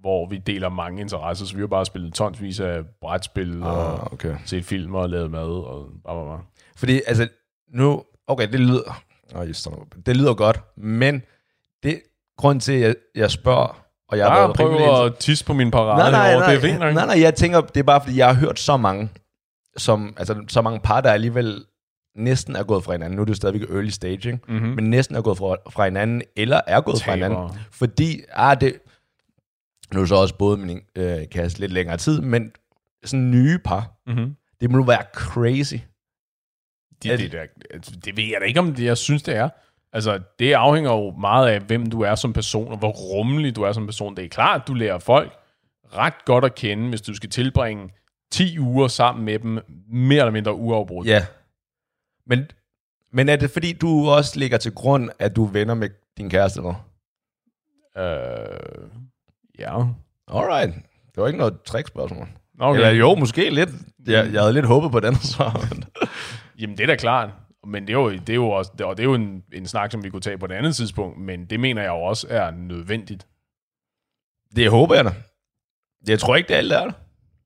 hvor vi deler mange interesser, så vi har bare spillet tonsvis af brætspil, og Ah, okay. set film og lavet mad, og bare, bare. Fordi, altså, nu... Okay, det lyder... Oh, just, det lyder godt, men det grund til, at jeg, jeg spørger, og jeg har rimelig prøvet at tisse på min parade nej, nej, nej, det er fint nok. nej, nej, jeg tænker, det er bare, fordi jeg har hørt så mange, som, altså, så mange par, der alligevel næsten er gået fra hinanden. Nu er det jo stadigvæk early staging, Mhm. mm-hmm. men næsten er gået fra, fra hinanden, eller er gået fra hinanden. Fordi, ah, det, nu er så også både min øh, kæreste lidt længere tid, men sådan nye par, Mm-hmm. det må være crazy. Det, Er det, det, det, det ved jeg da ikke, om det, jeg synes, det er. Altså, det afhænger jo meget af, hvem du er som person, og hvor rummelig du er som person. Det er klart, at du lærer folk ret godt at kende, hvis du skal tilbringe 10 uger sammen med dem, mere eller mindre uafbrudt. Ja. Men, men er det fordi, du også ligger til grund, at du er venner med din kæreste, eller? Øh, ja. Alright. Det var ikke noget trickspørgsmål. Okay. Eller jo, måske lidt. Jeg, jeg havde lidt håbet på den, så. Jamen, det er da klart. Men det er jo, det er jo, også, og det er jo en, en snak, som vi kunne tage på et andet tidspunkt, men det mener jeg jo også er nødvendigt. det håber jeg da. Jeg tror ikke, det er alt, der er der.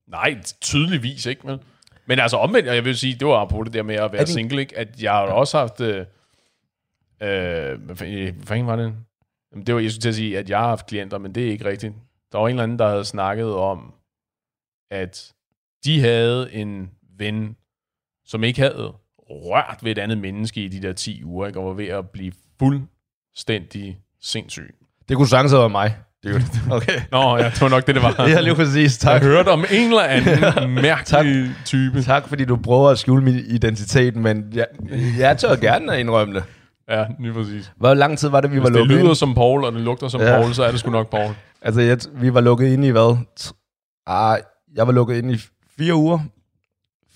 Nej, tydeligvis ikke, men... Men altså omvendt, og jeg vil sige, det var på det der med at være det- single, ikke? at jeg har jo også haft... Øh, øh, fanden- hvad fanden var det? Jamen, det var, jeg skulle til at sige, at jeg har haft klienter, men det er ikke rigtigt. Der var en eller anden, der havde snakket om, at de havde en ven, som ikke havde rørt ved et andet menneske i de der 10 uger, ikke? og var ved at blive fuldstændig sindssyg. Det kunne sagtens have været mig. Dude. Okay. Nå, ja, det var nok det, det var. Ja, lige præcis. Jeg Tak. hørte om en eller anden mærkelig type. Tak, fordi du prøver at skjule min identitet, men jeg, jeg tør gerne at indrømme det. Ja, lige præcis. Hvor lang tid var det, vi var Hvis det lukket lyder ind? som Paul, og det lugter som Ja. Paul, så er det sgu nok Paul. Altså, jeg, vi var lukket ind i hvad? Ah, jeg var lukket ind i fire uger.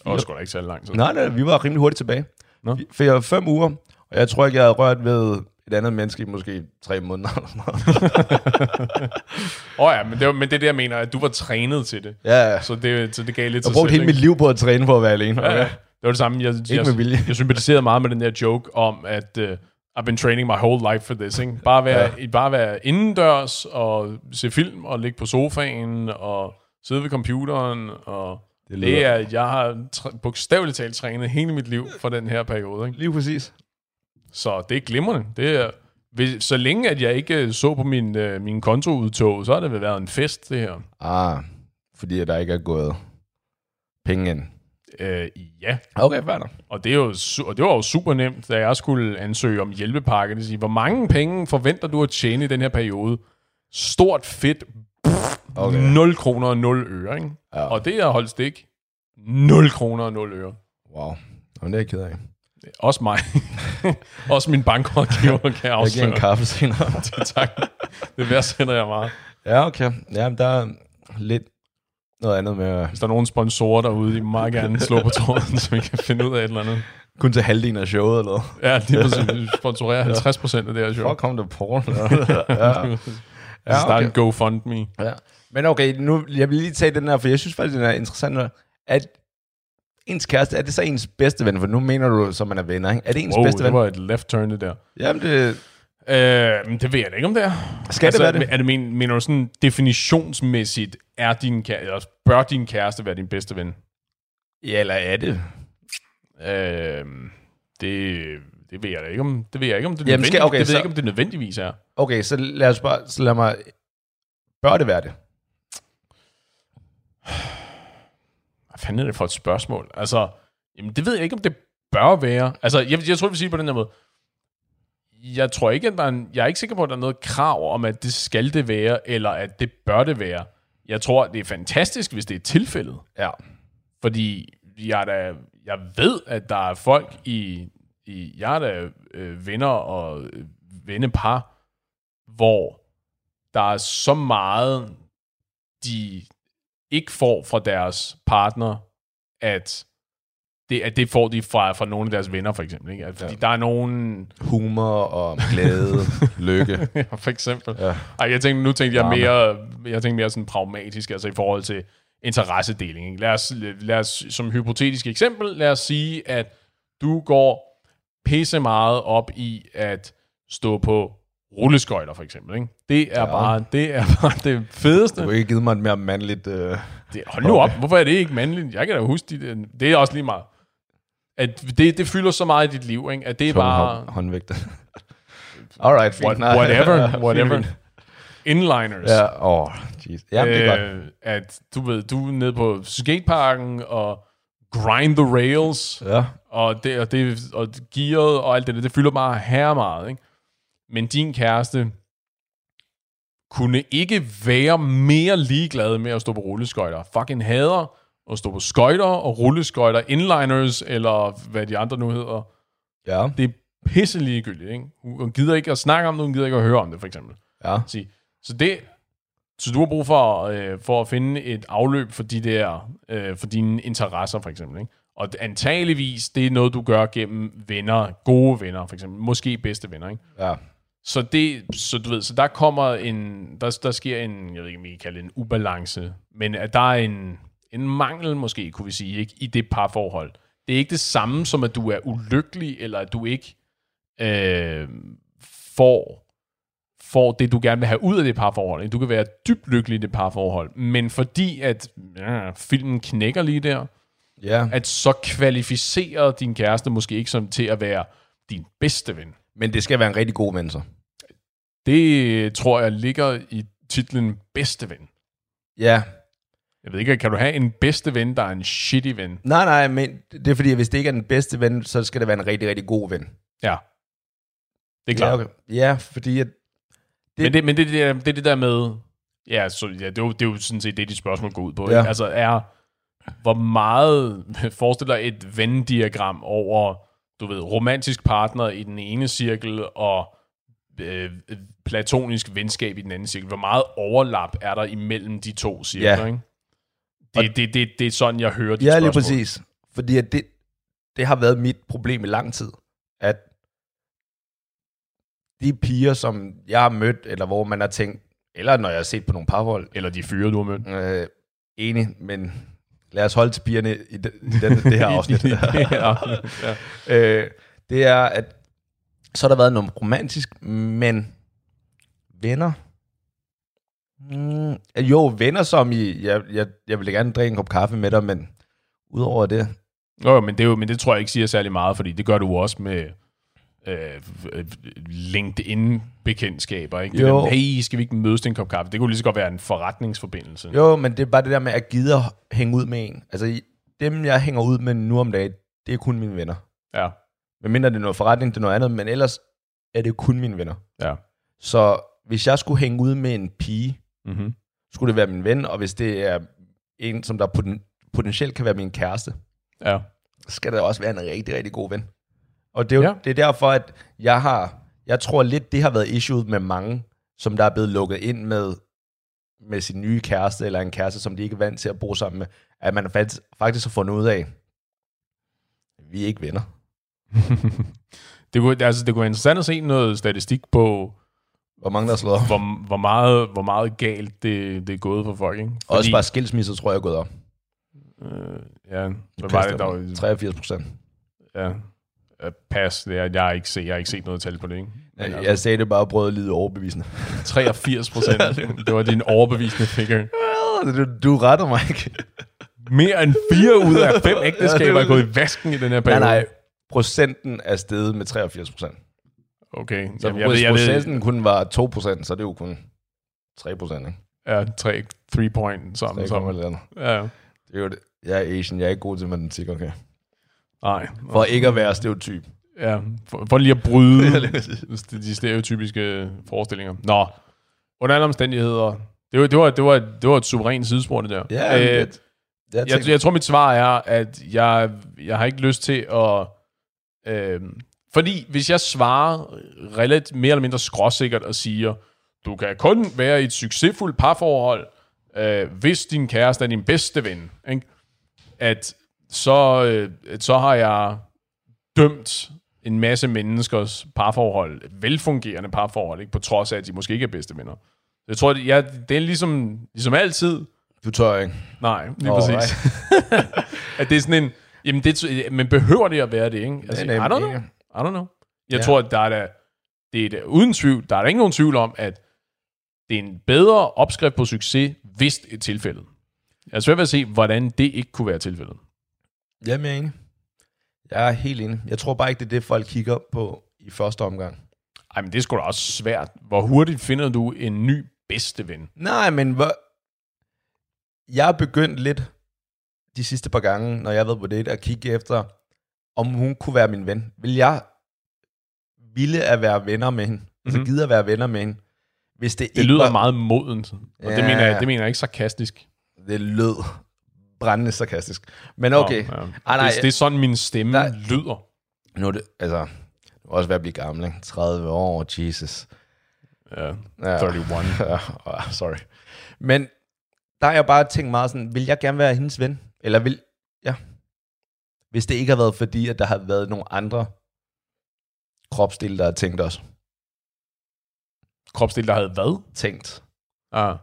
Det var sgu da ikke så lang tid. Nej, nej, vi var rimelig hurtigt tilbage. Nå. Fire, fem uger, og jeg tror ikke, jeg havde rørt ved et andet menneske i måske tre måneder. eller sådan noget. Åh oh, ja, men det, var, men det er det, jeg mener, at du var trænet til det. ja, ja. Så det, så det gav lidt Jeg sig har brugt selv, hele mit ikke? liv på at træne på at være alene. Ja, ja. Okay. Det var det samme. Jeg, jeg, med vilje. jeg sympatiserede meget med den der joke om, at uh, I've been training my whole life for this. Ikke? Bare, være, ja. bare være indendørs og se film og ligge på sofaen og sidde ved computeren. Og det, lyder- det er, jeg har bogstaveligt talt trænet hele mit liv for den her periode. Ikke? Lige præcis. Så det er glimrende. Det er, hvis, så længe at jeg ikke øh, så på min, øh, min kontoudtog, så har det vel været en fest, det her. Ah, fordi der ikke er gået penge ind. Øh, ja, Okay, fair og det, er jo, og det var jo super nemt, da jeg skulle ansøge om hjælpepakke. Det vil sige, hvor mange penge forventer du at tjene i den her periode? Stort fedt. Pff, Okay. 0 kroner og 0 øre, ikke? Ja. Og det er holdt stik. 0 kroner og 0 øre. Wow. Jamen, det er jeg ked af. Også mig. Også min bankrådgiver kan Jeg giver afsløre. en kaffe senere. tak. Det værdsætter jeg meget. ja, okay. Jamen, der er lidt noget andet med Hvis der er nogen sponsorer derude, I må meget gerne slå på tråden, så vi kan finde ud af et eller andet. kun til halvdelen af showet, eller? Ja, præcis. Vi sponsorerer 50 procent af det her show. Fuck, kom det Paul. ja. Ja, Start okay. en GoFundMe. ja. Men okay, nu, jeg vil lige tage den her, for jeg synes faktisk, den er interessant. At ens kæreste, er det så ens bedste ven? For nu mener du, som man er venner, ikke? Er det ens Wow, bedste det ven? var et left turn, det der. Jamen, det... Øh, men det ved jeg da ikke, om det er. Skal det være det? Er det men, mener du sådan definitionsmæssigt, er din kæreste, eller bør din kæreste være din bedste ven? Ja, eller er det? Øh, det, det ved jeg da ikke, om det ved jeg ikke, om det, Jamen, skal- okay, det ved så- jeg ikke, om det nødvendigvis er. Okay, så lad os bare... Så lad mig... Bør det være det? Hvad fanden er det for et spørgsmål? Altså, jamen, det ved jeg ikke, om det bør være. Altså, jeg, jeg tror, jeg vil sige det på den her måde. Jeg tror ikke, at der er en, jeg er ikke sikker på, at der er noget krav om, at det skal det være, eller at det bør det være. Jeg tror, det er fantastisk, hvis det er tilfældet. Ja. Fordi jeg, er da, jeg ved, at der er folk i... i jeg er da øh, venner og øh, vennepar, hvor der er så meget, de ikke får fra deres partner, at det, at det får de fra, fra nogle af deres venner, for eksempel. Ikke? Fordi ja. der er nogen... Humor og glæde, lykke. Ja, for eksempel. Ja. Ej, jeg tænkte, nu tænkte jeg mere, jeg tænkte mere sådan pragmatisk, altså i forhold til interessedeling. Ikke? Lad, os, lad os, som hypotetisk eksempel, lad os sige, at du går pisse meget op i at stå på rulleskøjter, for eksempel. Ikke? Det er, Ja. bare, det er bare det fedeste. Du har ikke givet mig et mere mandligt... Øh... Det, hold nu op, hvorfor er det ikke mandligt? Jeg kan da huske, det, det er også lige meget. At det, det fylder så meget i dit liv, ikke? at det er bare... Hånd, håndvægter. Alright, fint. What, whatever, whatever. Inliners. Ja, åh, oh, jeez. Ja, det er godt. øh, at du ved, du er nede på skateparken og grind the rails, Ja. og det, og det og gearet og alt det der, det fylder bare her meget, ikke? Men din kæreste kunne ikke være mere ligeglad med at stå på rulleskøjter. Fucking hader at stå på skøjter og rulleskøjter, inliners, eller hvad de andre nu hedder. Ja. Det er pisse ligegyldigt, ikke? Hun gider ikke at snakke om det, hun gider ikke at høre om det, for eksempel Ja. Så det, så du har brug for, øh, for at finde et afløb for de der, øh, for dine interesser, for eksempel. Ikke? Og antageligvis, det er noget, du gør gennem venner, gode venner, for eksempel. Måske bedste venner, ikke? Ja. Så det, så du ved, så der kommer en, der, der sker en, jeg ved ikke, om I kan kalde det en ubalance, men at der er en, en mangel, måske, kunne vi sige, ikke, i det parforhold. Det er ikke det samme som, at du er ulykkelig, eller at du ikke øh, får får det, du gerne vil have ud af det parforhold. Du kan være dybt lykkelig i det parforhold, men fordi at ja, filmen knækker lige der, Ja, at så kvalificerer din kæreste måske ikke som til at være din bedste ven. men det skal være en rigtig god ven, så. Det tror jeg ligger i titlen bedste ven. Ja. Jeg ved ikke, kan du have en bedste ven, der er en shitty ven? Nej, nej, men det er fordi, hvis det ikke er den bedste ven, så skal det være en rigtig, rigtig god ven. Ja. Det er klart. Ja, okay. ja fordi at, Det, men det, men det, det, er- det er det der med... Ja, så, ja det, er jo, det er jo sådan set det, dit spørgsmål går ud på. Ja. Ikke? Altså, er... Hvor meget forestiller et Venn-diagram over, du ved, romantisk partner i den ene cirkel og øh, platonisk venskab i den anden cirkel? Hvor meget overlap er der imellem de to cirkler, Ja. ikke? Det, det, det, det er sådan, jeg hører dit Ja, lige spørgsmål. præcis. Fordi at det, det har været mit problem i lang tid, at de piger, som jeg har mødt, eller hvor man har tænkt, eller når jeg har set på nogle parforhold, Eller de fyre, du har mødt. øh, enig, men lad os holde til pigerne i, den, i den, det her afsnit. ja. ja. øh, det er, at så har der været noget romantisk, men venner? Mm, jo, venner som i, jeg, jeg, jeg vil gerne drikke en kop kaffe med dig, men udover det, Jo, men det, er jo, men det tror jeg ikke siger særlig meget, fordi det gør du også med øh, LinkedIn-bekendtskaber. Ikke? Det Jo. der, hey, skal vi ikke mødes til en kop kaffe? Det kunne lige så godt være en forretningsforbindelse. Jo, men det er bare det der med at gide at hænge ud med en. Altså, dem jeg hænger ud med nu om dagen, det er kun mine venner. Ja, Men mindre det er noget forretning, det er noget andet, men ellers er det kun mine venner. ja. Så hvis jeg skulle hænge ud med en pige, Mm-hmm. skulle det være min ven, og hvis det er en, som der poten- potentielt kan være min kæreste, Ja. skal det også være en rigtig, rigtig god ven. Og det er, jo, Ja. det er derfor, at jeg har, jeg tror lidt, det har været issue med mange, som der er blevet lukket ind med, med sin nye kæreste, eller en kæreste, som de ikke er vant til at bo sammen med, at man faktisk, faktisk har fundet ud af, vi er ikke venner. det, kunne, altså, det kunne være interessant at se noget statistik på, Hvor mange der er slået op. hvor, hvor, meget, hvor meget galt det, det er gået for folk. Ikke? Også bare skilsmisser, tror jeg, er gået op. Øh, ja, hvad var det, der var, 83 procent. ja, pas, det er, jeg, har ikke set, jeg har ikke set noget tal på det, ikke? Men Jeg, altså- jeg sagde det bare og prøvede at lyde overbevisende. 83 procent. det var din overbevisende figure. Du, du retter mig ikke. Mere end 4 ud af 5 ægteskaber er gået i vasken i den her Nej, periode. nej. Procenten er steget med 83 procent. Okay. Så Jamen, jeg hvis jeg ved, procenten kun var 2 procent, så er det jo kun 3 procent, ikke? Ja, 3, 3 point sammen. Det Som, kommer lidt andet. ja, Det er jo det. Jeg er Asian, jeg er ikke god til matematik, okay? nej. For ikke at være stereotyp. Ja, for, for lige at bryde de, stereotypiske forestillinger. Nå, under alle omstændigheder. Det var, det var, det var, det var et suverænt sidespor, det der. Ja, Øh, øh, det, jeg, jeg, jeg tror, mit svar er, at jeg, jeg har ikke lyst til at... Øh, fordi hvis jeg svarer relativt mere eller mindre skråsikkert og siger, du kan kun være i et succesfuldt parforhold, øh, hvis din kæreste er din bedste ven, ikke? at så, øh, så har jeg dømt en masse menneskers parforhold, velfungerende parforhold, ikke? på trods af, at de måske ikke er bedste venner. Jeg tror, det, jeg, det er ligesom, ligesom altid, du tør ikke. Nej, lige Åh, præcis. at det er sådan en... Jamen, det, men behøver det at være det, ikke? Altså, I Nej, nej, don't know. ikke. I don't know. Jeg Ja. tror, at der er da... Det er da, uden tvivl, der er der ikke nogen tvivl om, at det er en bedre opskrift på succes, hvis det er tilfældet. Jeg er svært ved at se, hvordan det ikke kunne være tilfældet. Jamen, jeg er enig. Jeg er helt enig. Jeg tror bare ikke, det er det, folk kigger på i første omgang. Ej, men det er sgu da også svært. Hvor hurtigt finder du en ny bedste ven? Nej, men hvor... Jeg er begyndt lidt de sidste par gange, når jeg har været på date, at kigge efter, om hun kunne være min ven. Vil jeg ville at være venner med hende? Mm-hmm. Altså Mhm. gide at være venner med hende? Hvis det, Det ikke lyder var, meget modent. Og det, Ja. mener jeg, det mener jeg ikke sarkastisk. Det lød brændende sarkastisk. Men okay. Nå, ja. Ej, nej, det, det er sådan, min stemme Nej. lyder. Nu er det, altså, det er også ved at blive gammel, ikke? 30 år, Jesus. Ja, Ja. 31. Ja, sorry. Men der har jeg bare tænkt meget sådan, vil jeg gerne være hendes ven? Eller vil, ja. Hvis det ikke har været fordi, at der har været nogle andre kropsdele, der har tænkt os. Kropsdel, der havde hvad? Tænkt. Ah.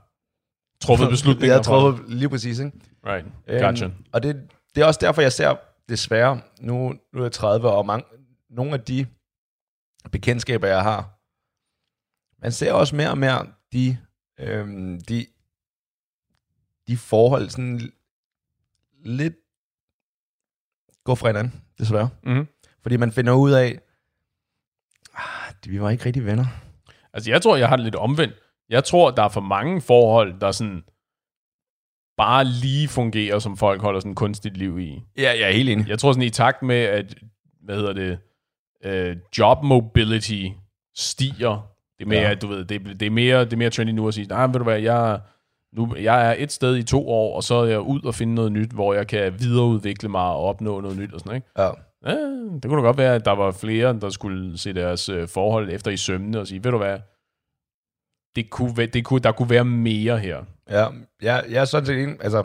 Truffet beslutninger. Jeg tror lige præcis, ikke? Right, gotcha. Øhm, og det, det er også derfor, jeg ser desværre, nu, nu er jeg 30, og mange, nogle af de bekendtskaber, jeg har, man ser også mere og mere de, øhm, de, de forhold sådan lidt gå fra hinanden, desværre. Mhm. Fordi man finder ud af, ah, vi var ikke rigtig venner. Altså, jeg tror, jeg har det lidt omvendt. Jeg tror, der er for mange forhold, der sådan bare lige fungerer, som folk holder sådan kunstigt liv i. Ja, jeg er helt enig. Jeg tror sådan i takt med, at, hvad hedder det, øh, job mobility stiger. Det er mere, Ja. du ved, det, er- det, er mere, det er mere trendy nu at sige, nej, ved du hvad, jeg, nu, jeg er et sted i to år, og så er jeg ud og finde noget nyt, hvor jeg kan videreudvikle mig og opnå noget nyt og sådan, ikke? Ja. Ja, det kunne da godt være, at der var flere, der skulle se deres øh, forhold efter i sømne og sige, ved du hvad, det kunne, væ- det kunne, der kunne være mere her. Ja, jeg, jeg er sådan set. Altså,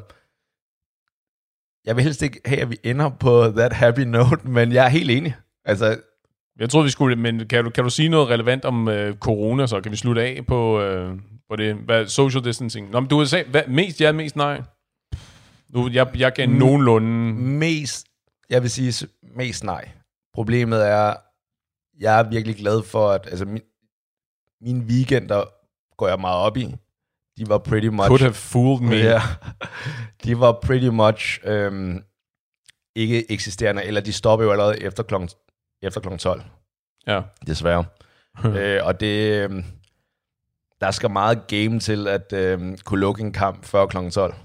jeg vil helst ikke have, at vi ender på that happy note, men jeg er helt enig. Altså, Jeg troede, vi skulle, men kan du, kan du sige noget relevant om øh, corona, så kan vi slutte af på, øh, på det? Hvad, social distancing. Nå, men du sagde, hvad, mest ja, mest nej? Nu, jeg, jeg gav Mm. nogenlunde... mest, jeg vil sige mest nej. Problemet er, jeg er virkelig glad for, at altså, min, mine weekender går jeg meget op i. De var pretty much... Could have fooled me. Ja, de var pretty much øhm, ikke eksisterende, eller de stopper jo allerede efter klokken, efter klokken 12, Ja. desværre. øh, og det, øhm, der skal meget game til at øhm, kunne lukke en kamp før klokken 12.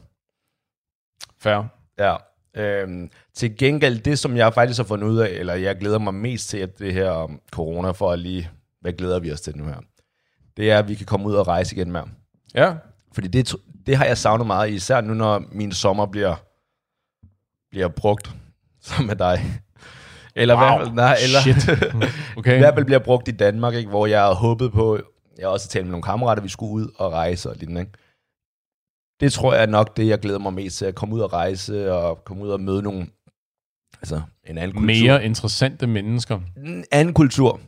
Fair. Ja. Øhm, til gengæld, det som jeg faktisk har fundet ud af, eller jeg glæder mig mest til, at det her um, corona, for at lige, hvad glæder vi os til nu her? Det er, at vi kan komme ud og rejse igen mere. Ja. Fordi det, det har jeg savnet meget, især nu, når min sommer bliver, bliver brugt som med dig. Eller, Wow. hvert fald, nej, eller Shit. Okay. i hvert fald bliver brugt i Danmark, ikke, hvor jeg håbet på, jeg også talt med nogle kammerater, at vi skulle ud og rejse og lignende. Ikke? Det tror jeg er nok det, jeg glæder mig mest til, at komme ud og rejse og komme ud og møde nogle, altså en anden kultur. Mere interessante mennesker. En anden kultur,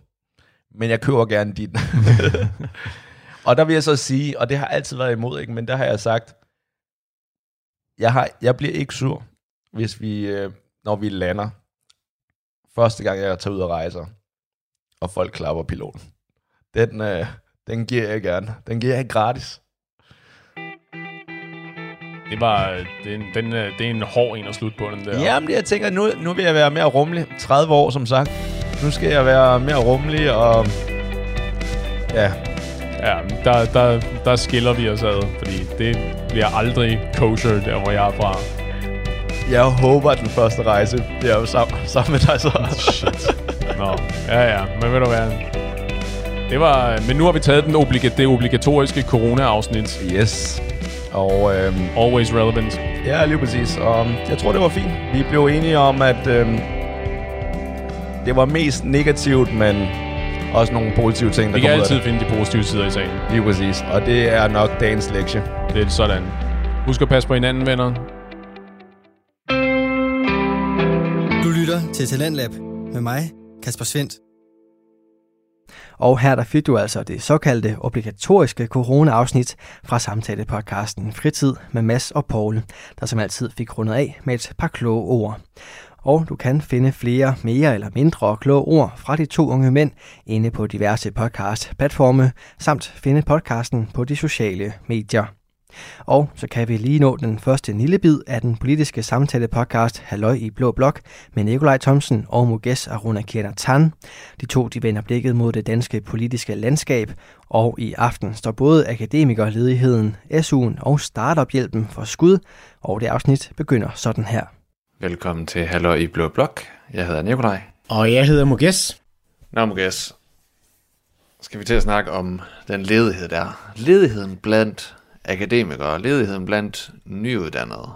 men jeg køber gerne din. og der vil jeg så sige, og det har altid været imod, ikke? men der har jeg sagt, jeg, har, jeg bliver ikke sur, hvis vi, øh, når vi lander, første gang jeg tager ud og rejser, og folk klapper piloten. Den, øh, den giver jeg gerne. Den giver jeg gratis. Det var den, den, øh, det er en hård en at slutte på, den der. Jamen, jeg tænker, nu, nu vil jeg være mere rummelig. 30 år, som sagt. Nu skal jeg være mere rummelig, og ja, Ja, der, der, der skiller vi os ad, fordi det bliver aldrig kosher, der hvor jeg er fra. Jeg håber, at den første rejse bliver jo sammen, sammen med dig så. Shit. Nå, ja ja, men ved du hvad? Det var, men nu har vi taget den obliga- det obligatoriske corona-afsnit. Yes. Og øhm, Always relevant. ja, lige præcis. Og jeg tror, det var fint. Vi blev enige om, at øhm, det var mest negativt, men også nogle positive ting, der Vi kan kom ud af altid finde de positive sider i sagen. Lige præcis. Og det er nok dagens lektie. Det er sådan. Husk at passe på hinanden, venner. Til Talentlab med mig, Kasper Svendt. Og her der fik du altså det såkaldte obligatoriske corona-afsnit fra samtale-podcasten Fritid med Mads og Paul, der som altid fik rundet af med et par kloge ord. Og du kan finde flere mere eller mindre kloge ord fra de to unge mænd inde på diverse podcast-platforme, samt finde podcasten på de sociale medier. Og så kan vi lige nå den første lille bid af den politiske samtale-podcast Halløj i Blå Blok med Nikolaj Thomsen og Muges Aruna Tan. De to de vender blikket mod det danske politiske landskab, og i aften står både akademikerledigheden, SU'en og startup-hjælpen for skud, og det afsnit begynder sådan her. Velkommen til Halløj i Blå Blok. Jeg hedder Nikolaj. Og jeg hedder Muges. Nå, Mugas. Skal vi til at snakke om den ledighed der. Ledigheden blandt akademikere, ledigheden blandt nyuddannede.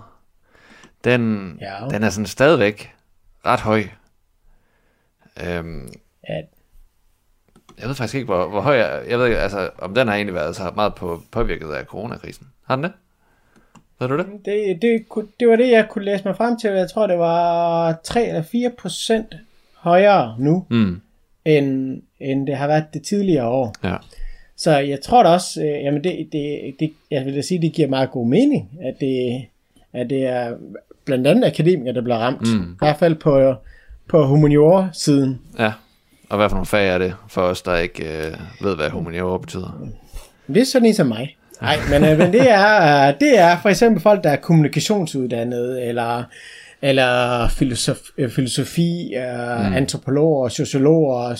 Den, Ja. den er sådan stadigvæk ret høj. Øhm, Ja. jeg ved faktisk ikke, hvor, hvor høj jeg, jeg ved ikke, altså, om den har egentlig været så meget på, påvirket af coronakrisen. Har den det? Ved du det? Det, det, det var det, jeg kunne læse mig frem til. Jeg tror, det var 3 eller 4 procent højere nu, Mm. end, end det har været det tidligere år. Ja. Så jeg tror da også, øh, jamen det, det, det, jeg vil da sige, det giver meget god mening, at det, at det er blandt andet akademikere, der bliver ramt. Mm. I hvert fald på, på humaniora-siden. Ja. Og hvad for nogle fag er det for os, der ikke øh, ved, hvad humaniora betyder? Det er sådan en som mig. Nej, men, øh, men det, er, øh, det er for eksempel folk, der er kommunikationsuddannede, eller, eller filosof, øh, filosofi, øh, mm. antropologer, sociologer,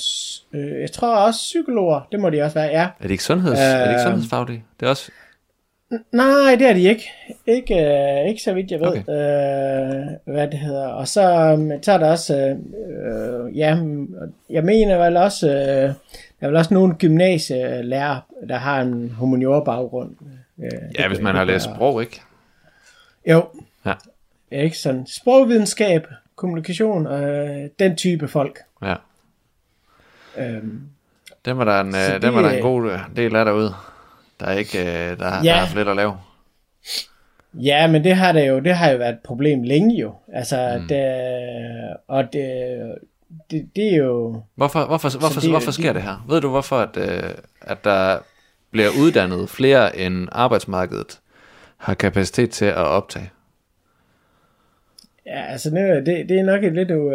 øh, jeg tror også psykologer, det må de også være, ja. Er det ikke, sundheds, øh, er det ikke Øh. sundhedsfaglige? Det er også... Nej, det er de ikke. Ikke, øh, ikke så vidt jeg ved, Okay. øh, hvad det hedder. Og så, øh, så er der også, øh, ja, jeg mener vel også, øh, der er vel også nogle gymnasielærer, der har en humaniora baggrund. Øh, Ja, hvis man har læst sprog, ikke? Jo. Ja. Ikke sådan. Sprogvidenskab, kommunikation, øh, den type folk. Ja. Øhm, Dem er der en, øh, dem er der en det- god øh, del af derude. Der er ikke, øh, der, ja. Der er for lidt at lave. Ja, men det har det jo, det har jo været et problem længe jo. Altså, mm. det, og det, det, det er jo... Hvorfor, hvorfor, hvorfor, det- hvorfor sker det her? Ved du, hvorfor at, øh, at der bliver uddannet flere end arbejdsmarkedet har kapacitet til at optage? Ja, altså nu, det, det er nok et lidt, uh,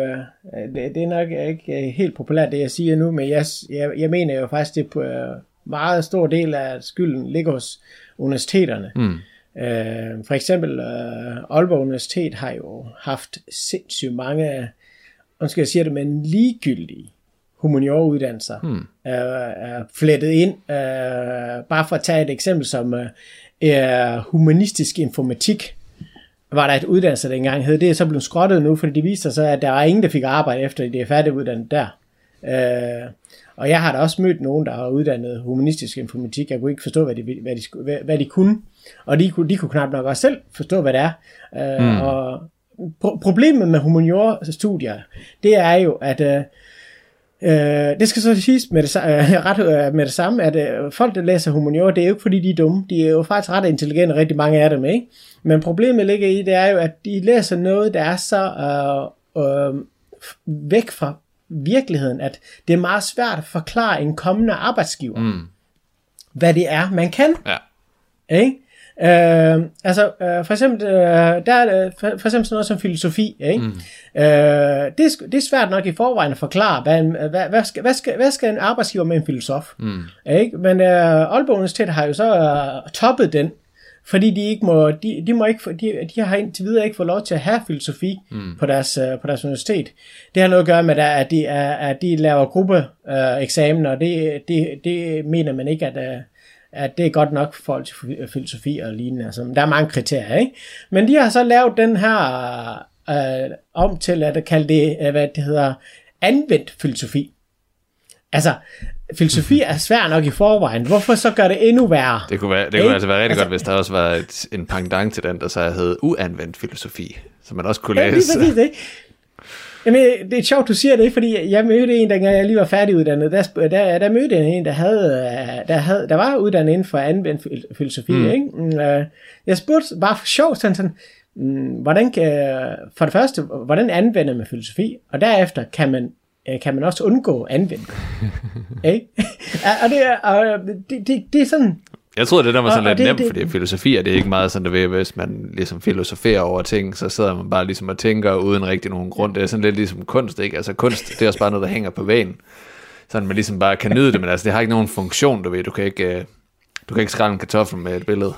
det, det er nok ikke øh, helt populært, det jeg siger nu, men jeg, jeg, jeg mener jo faktisk, det på uh, meget stor del af skylden ligger hos universiteterne. Mm. Uh, for eksempel uh, Aalborg Universitet har jo haft sindssygt mange, undskyld jeg siger det, men ligegyldige humaniora-uddannelser Hmm. er, er flettet ind. Uh, bare for at tage et eksempel som er humanistisk informatik, var der et uddannelse dengang hed. Det er så blevet skrottet nu, fordi det viser sig, at der er ingen, der fik arbejde efter, de er færdiguddannet der. Øh, og jeg har da også mødt nogen, der har uddannet humanistisk informatik. Jeg kunne ikke forstå, hvad de, hvad de, hvad, hvad de kunne. Og de kunne, de kunne knap nok også selv forstå, hvad det er. Øh, mm. Og pro- problemet med humaniora-studier, det er jo, at øh, Øh, det skal så siges med det, øh, ret øh, med det samme, at øh, folk, der læser humaniora, det er jo ikke fordi, de er dumme. De er jo faktisk ret intelligente, rigtig mange af dem, ikke? Men problemet ligger i, det er jo, at de læser noget, der er så øh, øh, væk fra virkeligheden, at det er meget svært at forklare en kommende arbejdsgiver, mm. hvad det er, man kan. Ja. Ikke? Øh, altså, øh, for eksempel, øh, der er, øh, for, for eksempel sådan noget som filosofi, ikke? Mm. Øh, det, er, det er svært nok i forvejen at forklare, hvad, en- hvad, hvad, skal, hvad, skal, hvad skal en arbejdsgiver med en filosof? Mm. Ikke? Men øh, Aalborg Universitet har jo så øh, toppet den, fordi de ikke må, de, de må ikke, de, de har indtil videre ikke fået lov til at have filosofi mm. på, deres, øh, på deres universitet. Det har noget at gøre med, at de, er, at de laver gruppeeksamener, øh, eksamener, og det, det, det mener man ikke, at, øh, at det er godt nok for forhold til fi- filosofi og lignende. Altså, der er mange kriterier, ikke? Men de har så lavet den her øh, om til at kalde det, øh, hvad det hedder, anvendt filosofi. Altså, filosofi er svær nok i forvejen. Hvorfor så gør det endnu værre? Det kunne, være, det kunne altså være rigtig Altså- godt, hvis der også var et, en pendant til den, der så hed uanvendt filosofi, som man også kunne Ja, lige præcis, ikke? Jamen, det er sjovt, du siger det, fordi jeg mødte en, dengang jeg lige var færdiguddannet. Der, der, der mødte jeg en, der, havde, øh, der, havde, der var uddannet inden for anvendt fil- filosofi. Mm. Ikke? Mm, øh, Jeg spurgte bare for sjov, sådan, sådan mm, hvordan, for det første, hvordan anvender man filosofi? Og derefter kan man, øh, kan man også undgå anvendelse. ikke? Og det, er- og det, det, det er sådan, Jeg troede, det der var sådan Og- og lidt det- nemt, det- fordi filosofi er det ikke meget sådan, der ved, hvis man ligesom filosoferer over ting, så sidder man bare ligesom og tænker uden rigtig nogen grund. Det er sådan lidt ligesom kunst, ikke? Altså kunst, det er også bare noget, der hænger på væggen. Sådan man ligesom bare kan nyde det, men altså det har ikke nogen funktion, du ved. Du kan ikke, øh, du kan ikke skrælle en kartoffel med et billede.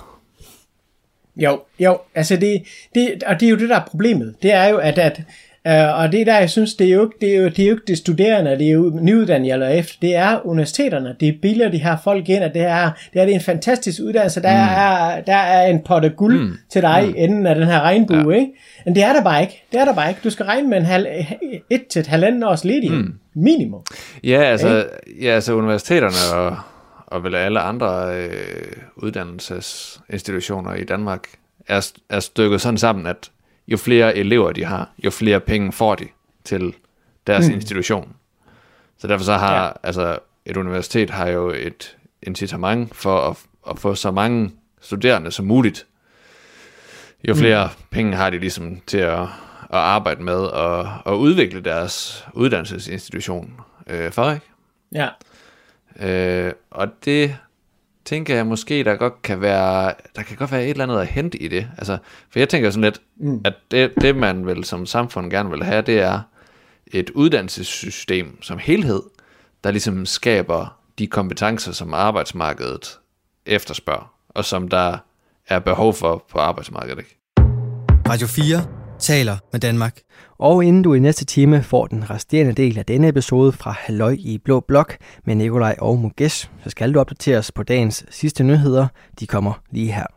Jo, jo, altså det, det, og det er jo det, der er problemet. Det er jo, at, at øh, og det er der, jeg synes, det er jo ikke det, er jo, det, er jo ikke det studerende, det er jo nyuddannede eller efter, det er universiteterne, det er billigere, de her folk ind, og det er, det er, det er en fantastisk uddannelse, der, mm. er, der er en potte guld mm. til dig, mm. enden af den her regnbue, ja. ikke? Men det er der bare ikke, det er der bare ikke. Du skal regne med en halv, et til et halvanden års ledighed, mm. minimum. Ja, altså, ja, altså universiteterne og, og vel alle andre øh, uddannelsesinstitutioner i Danmark er, er stykket sådan sammen, at jo flere elever de har, jo flere penge får de til deres mm. institution. Så derfor så har, ja. altså, et universitet har jo et incitament for at, at få så mange studerende som muligt. Jo flere mm. penge har de ligesom til at, at arbejde med og, og udvikle deres uddannelsesinstitution øh, for, ikke? Ja. Øh, og det tænker jeg måske, der godt kan være, der kan godt være et eller andet at hente i det. Altså, for jeg tænker sådan lidt, mm. at det, det man vel som samfund gerne vil have, det er et uddannelsessystem som helhed, der ligesom skaber de kompetencer, som arbejdsmarkedet efterspørger, og som der er behov for på arbejdsmarkedet. Ikke? Radio 4 taler med Danmark. Og inden du i næste time får den resterende del af denne episode fra Halløj i Blå Blok med Nikolaj og Mugesh, så skal du opdateres på dagens sidste nyheder. De kommer lige her.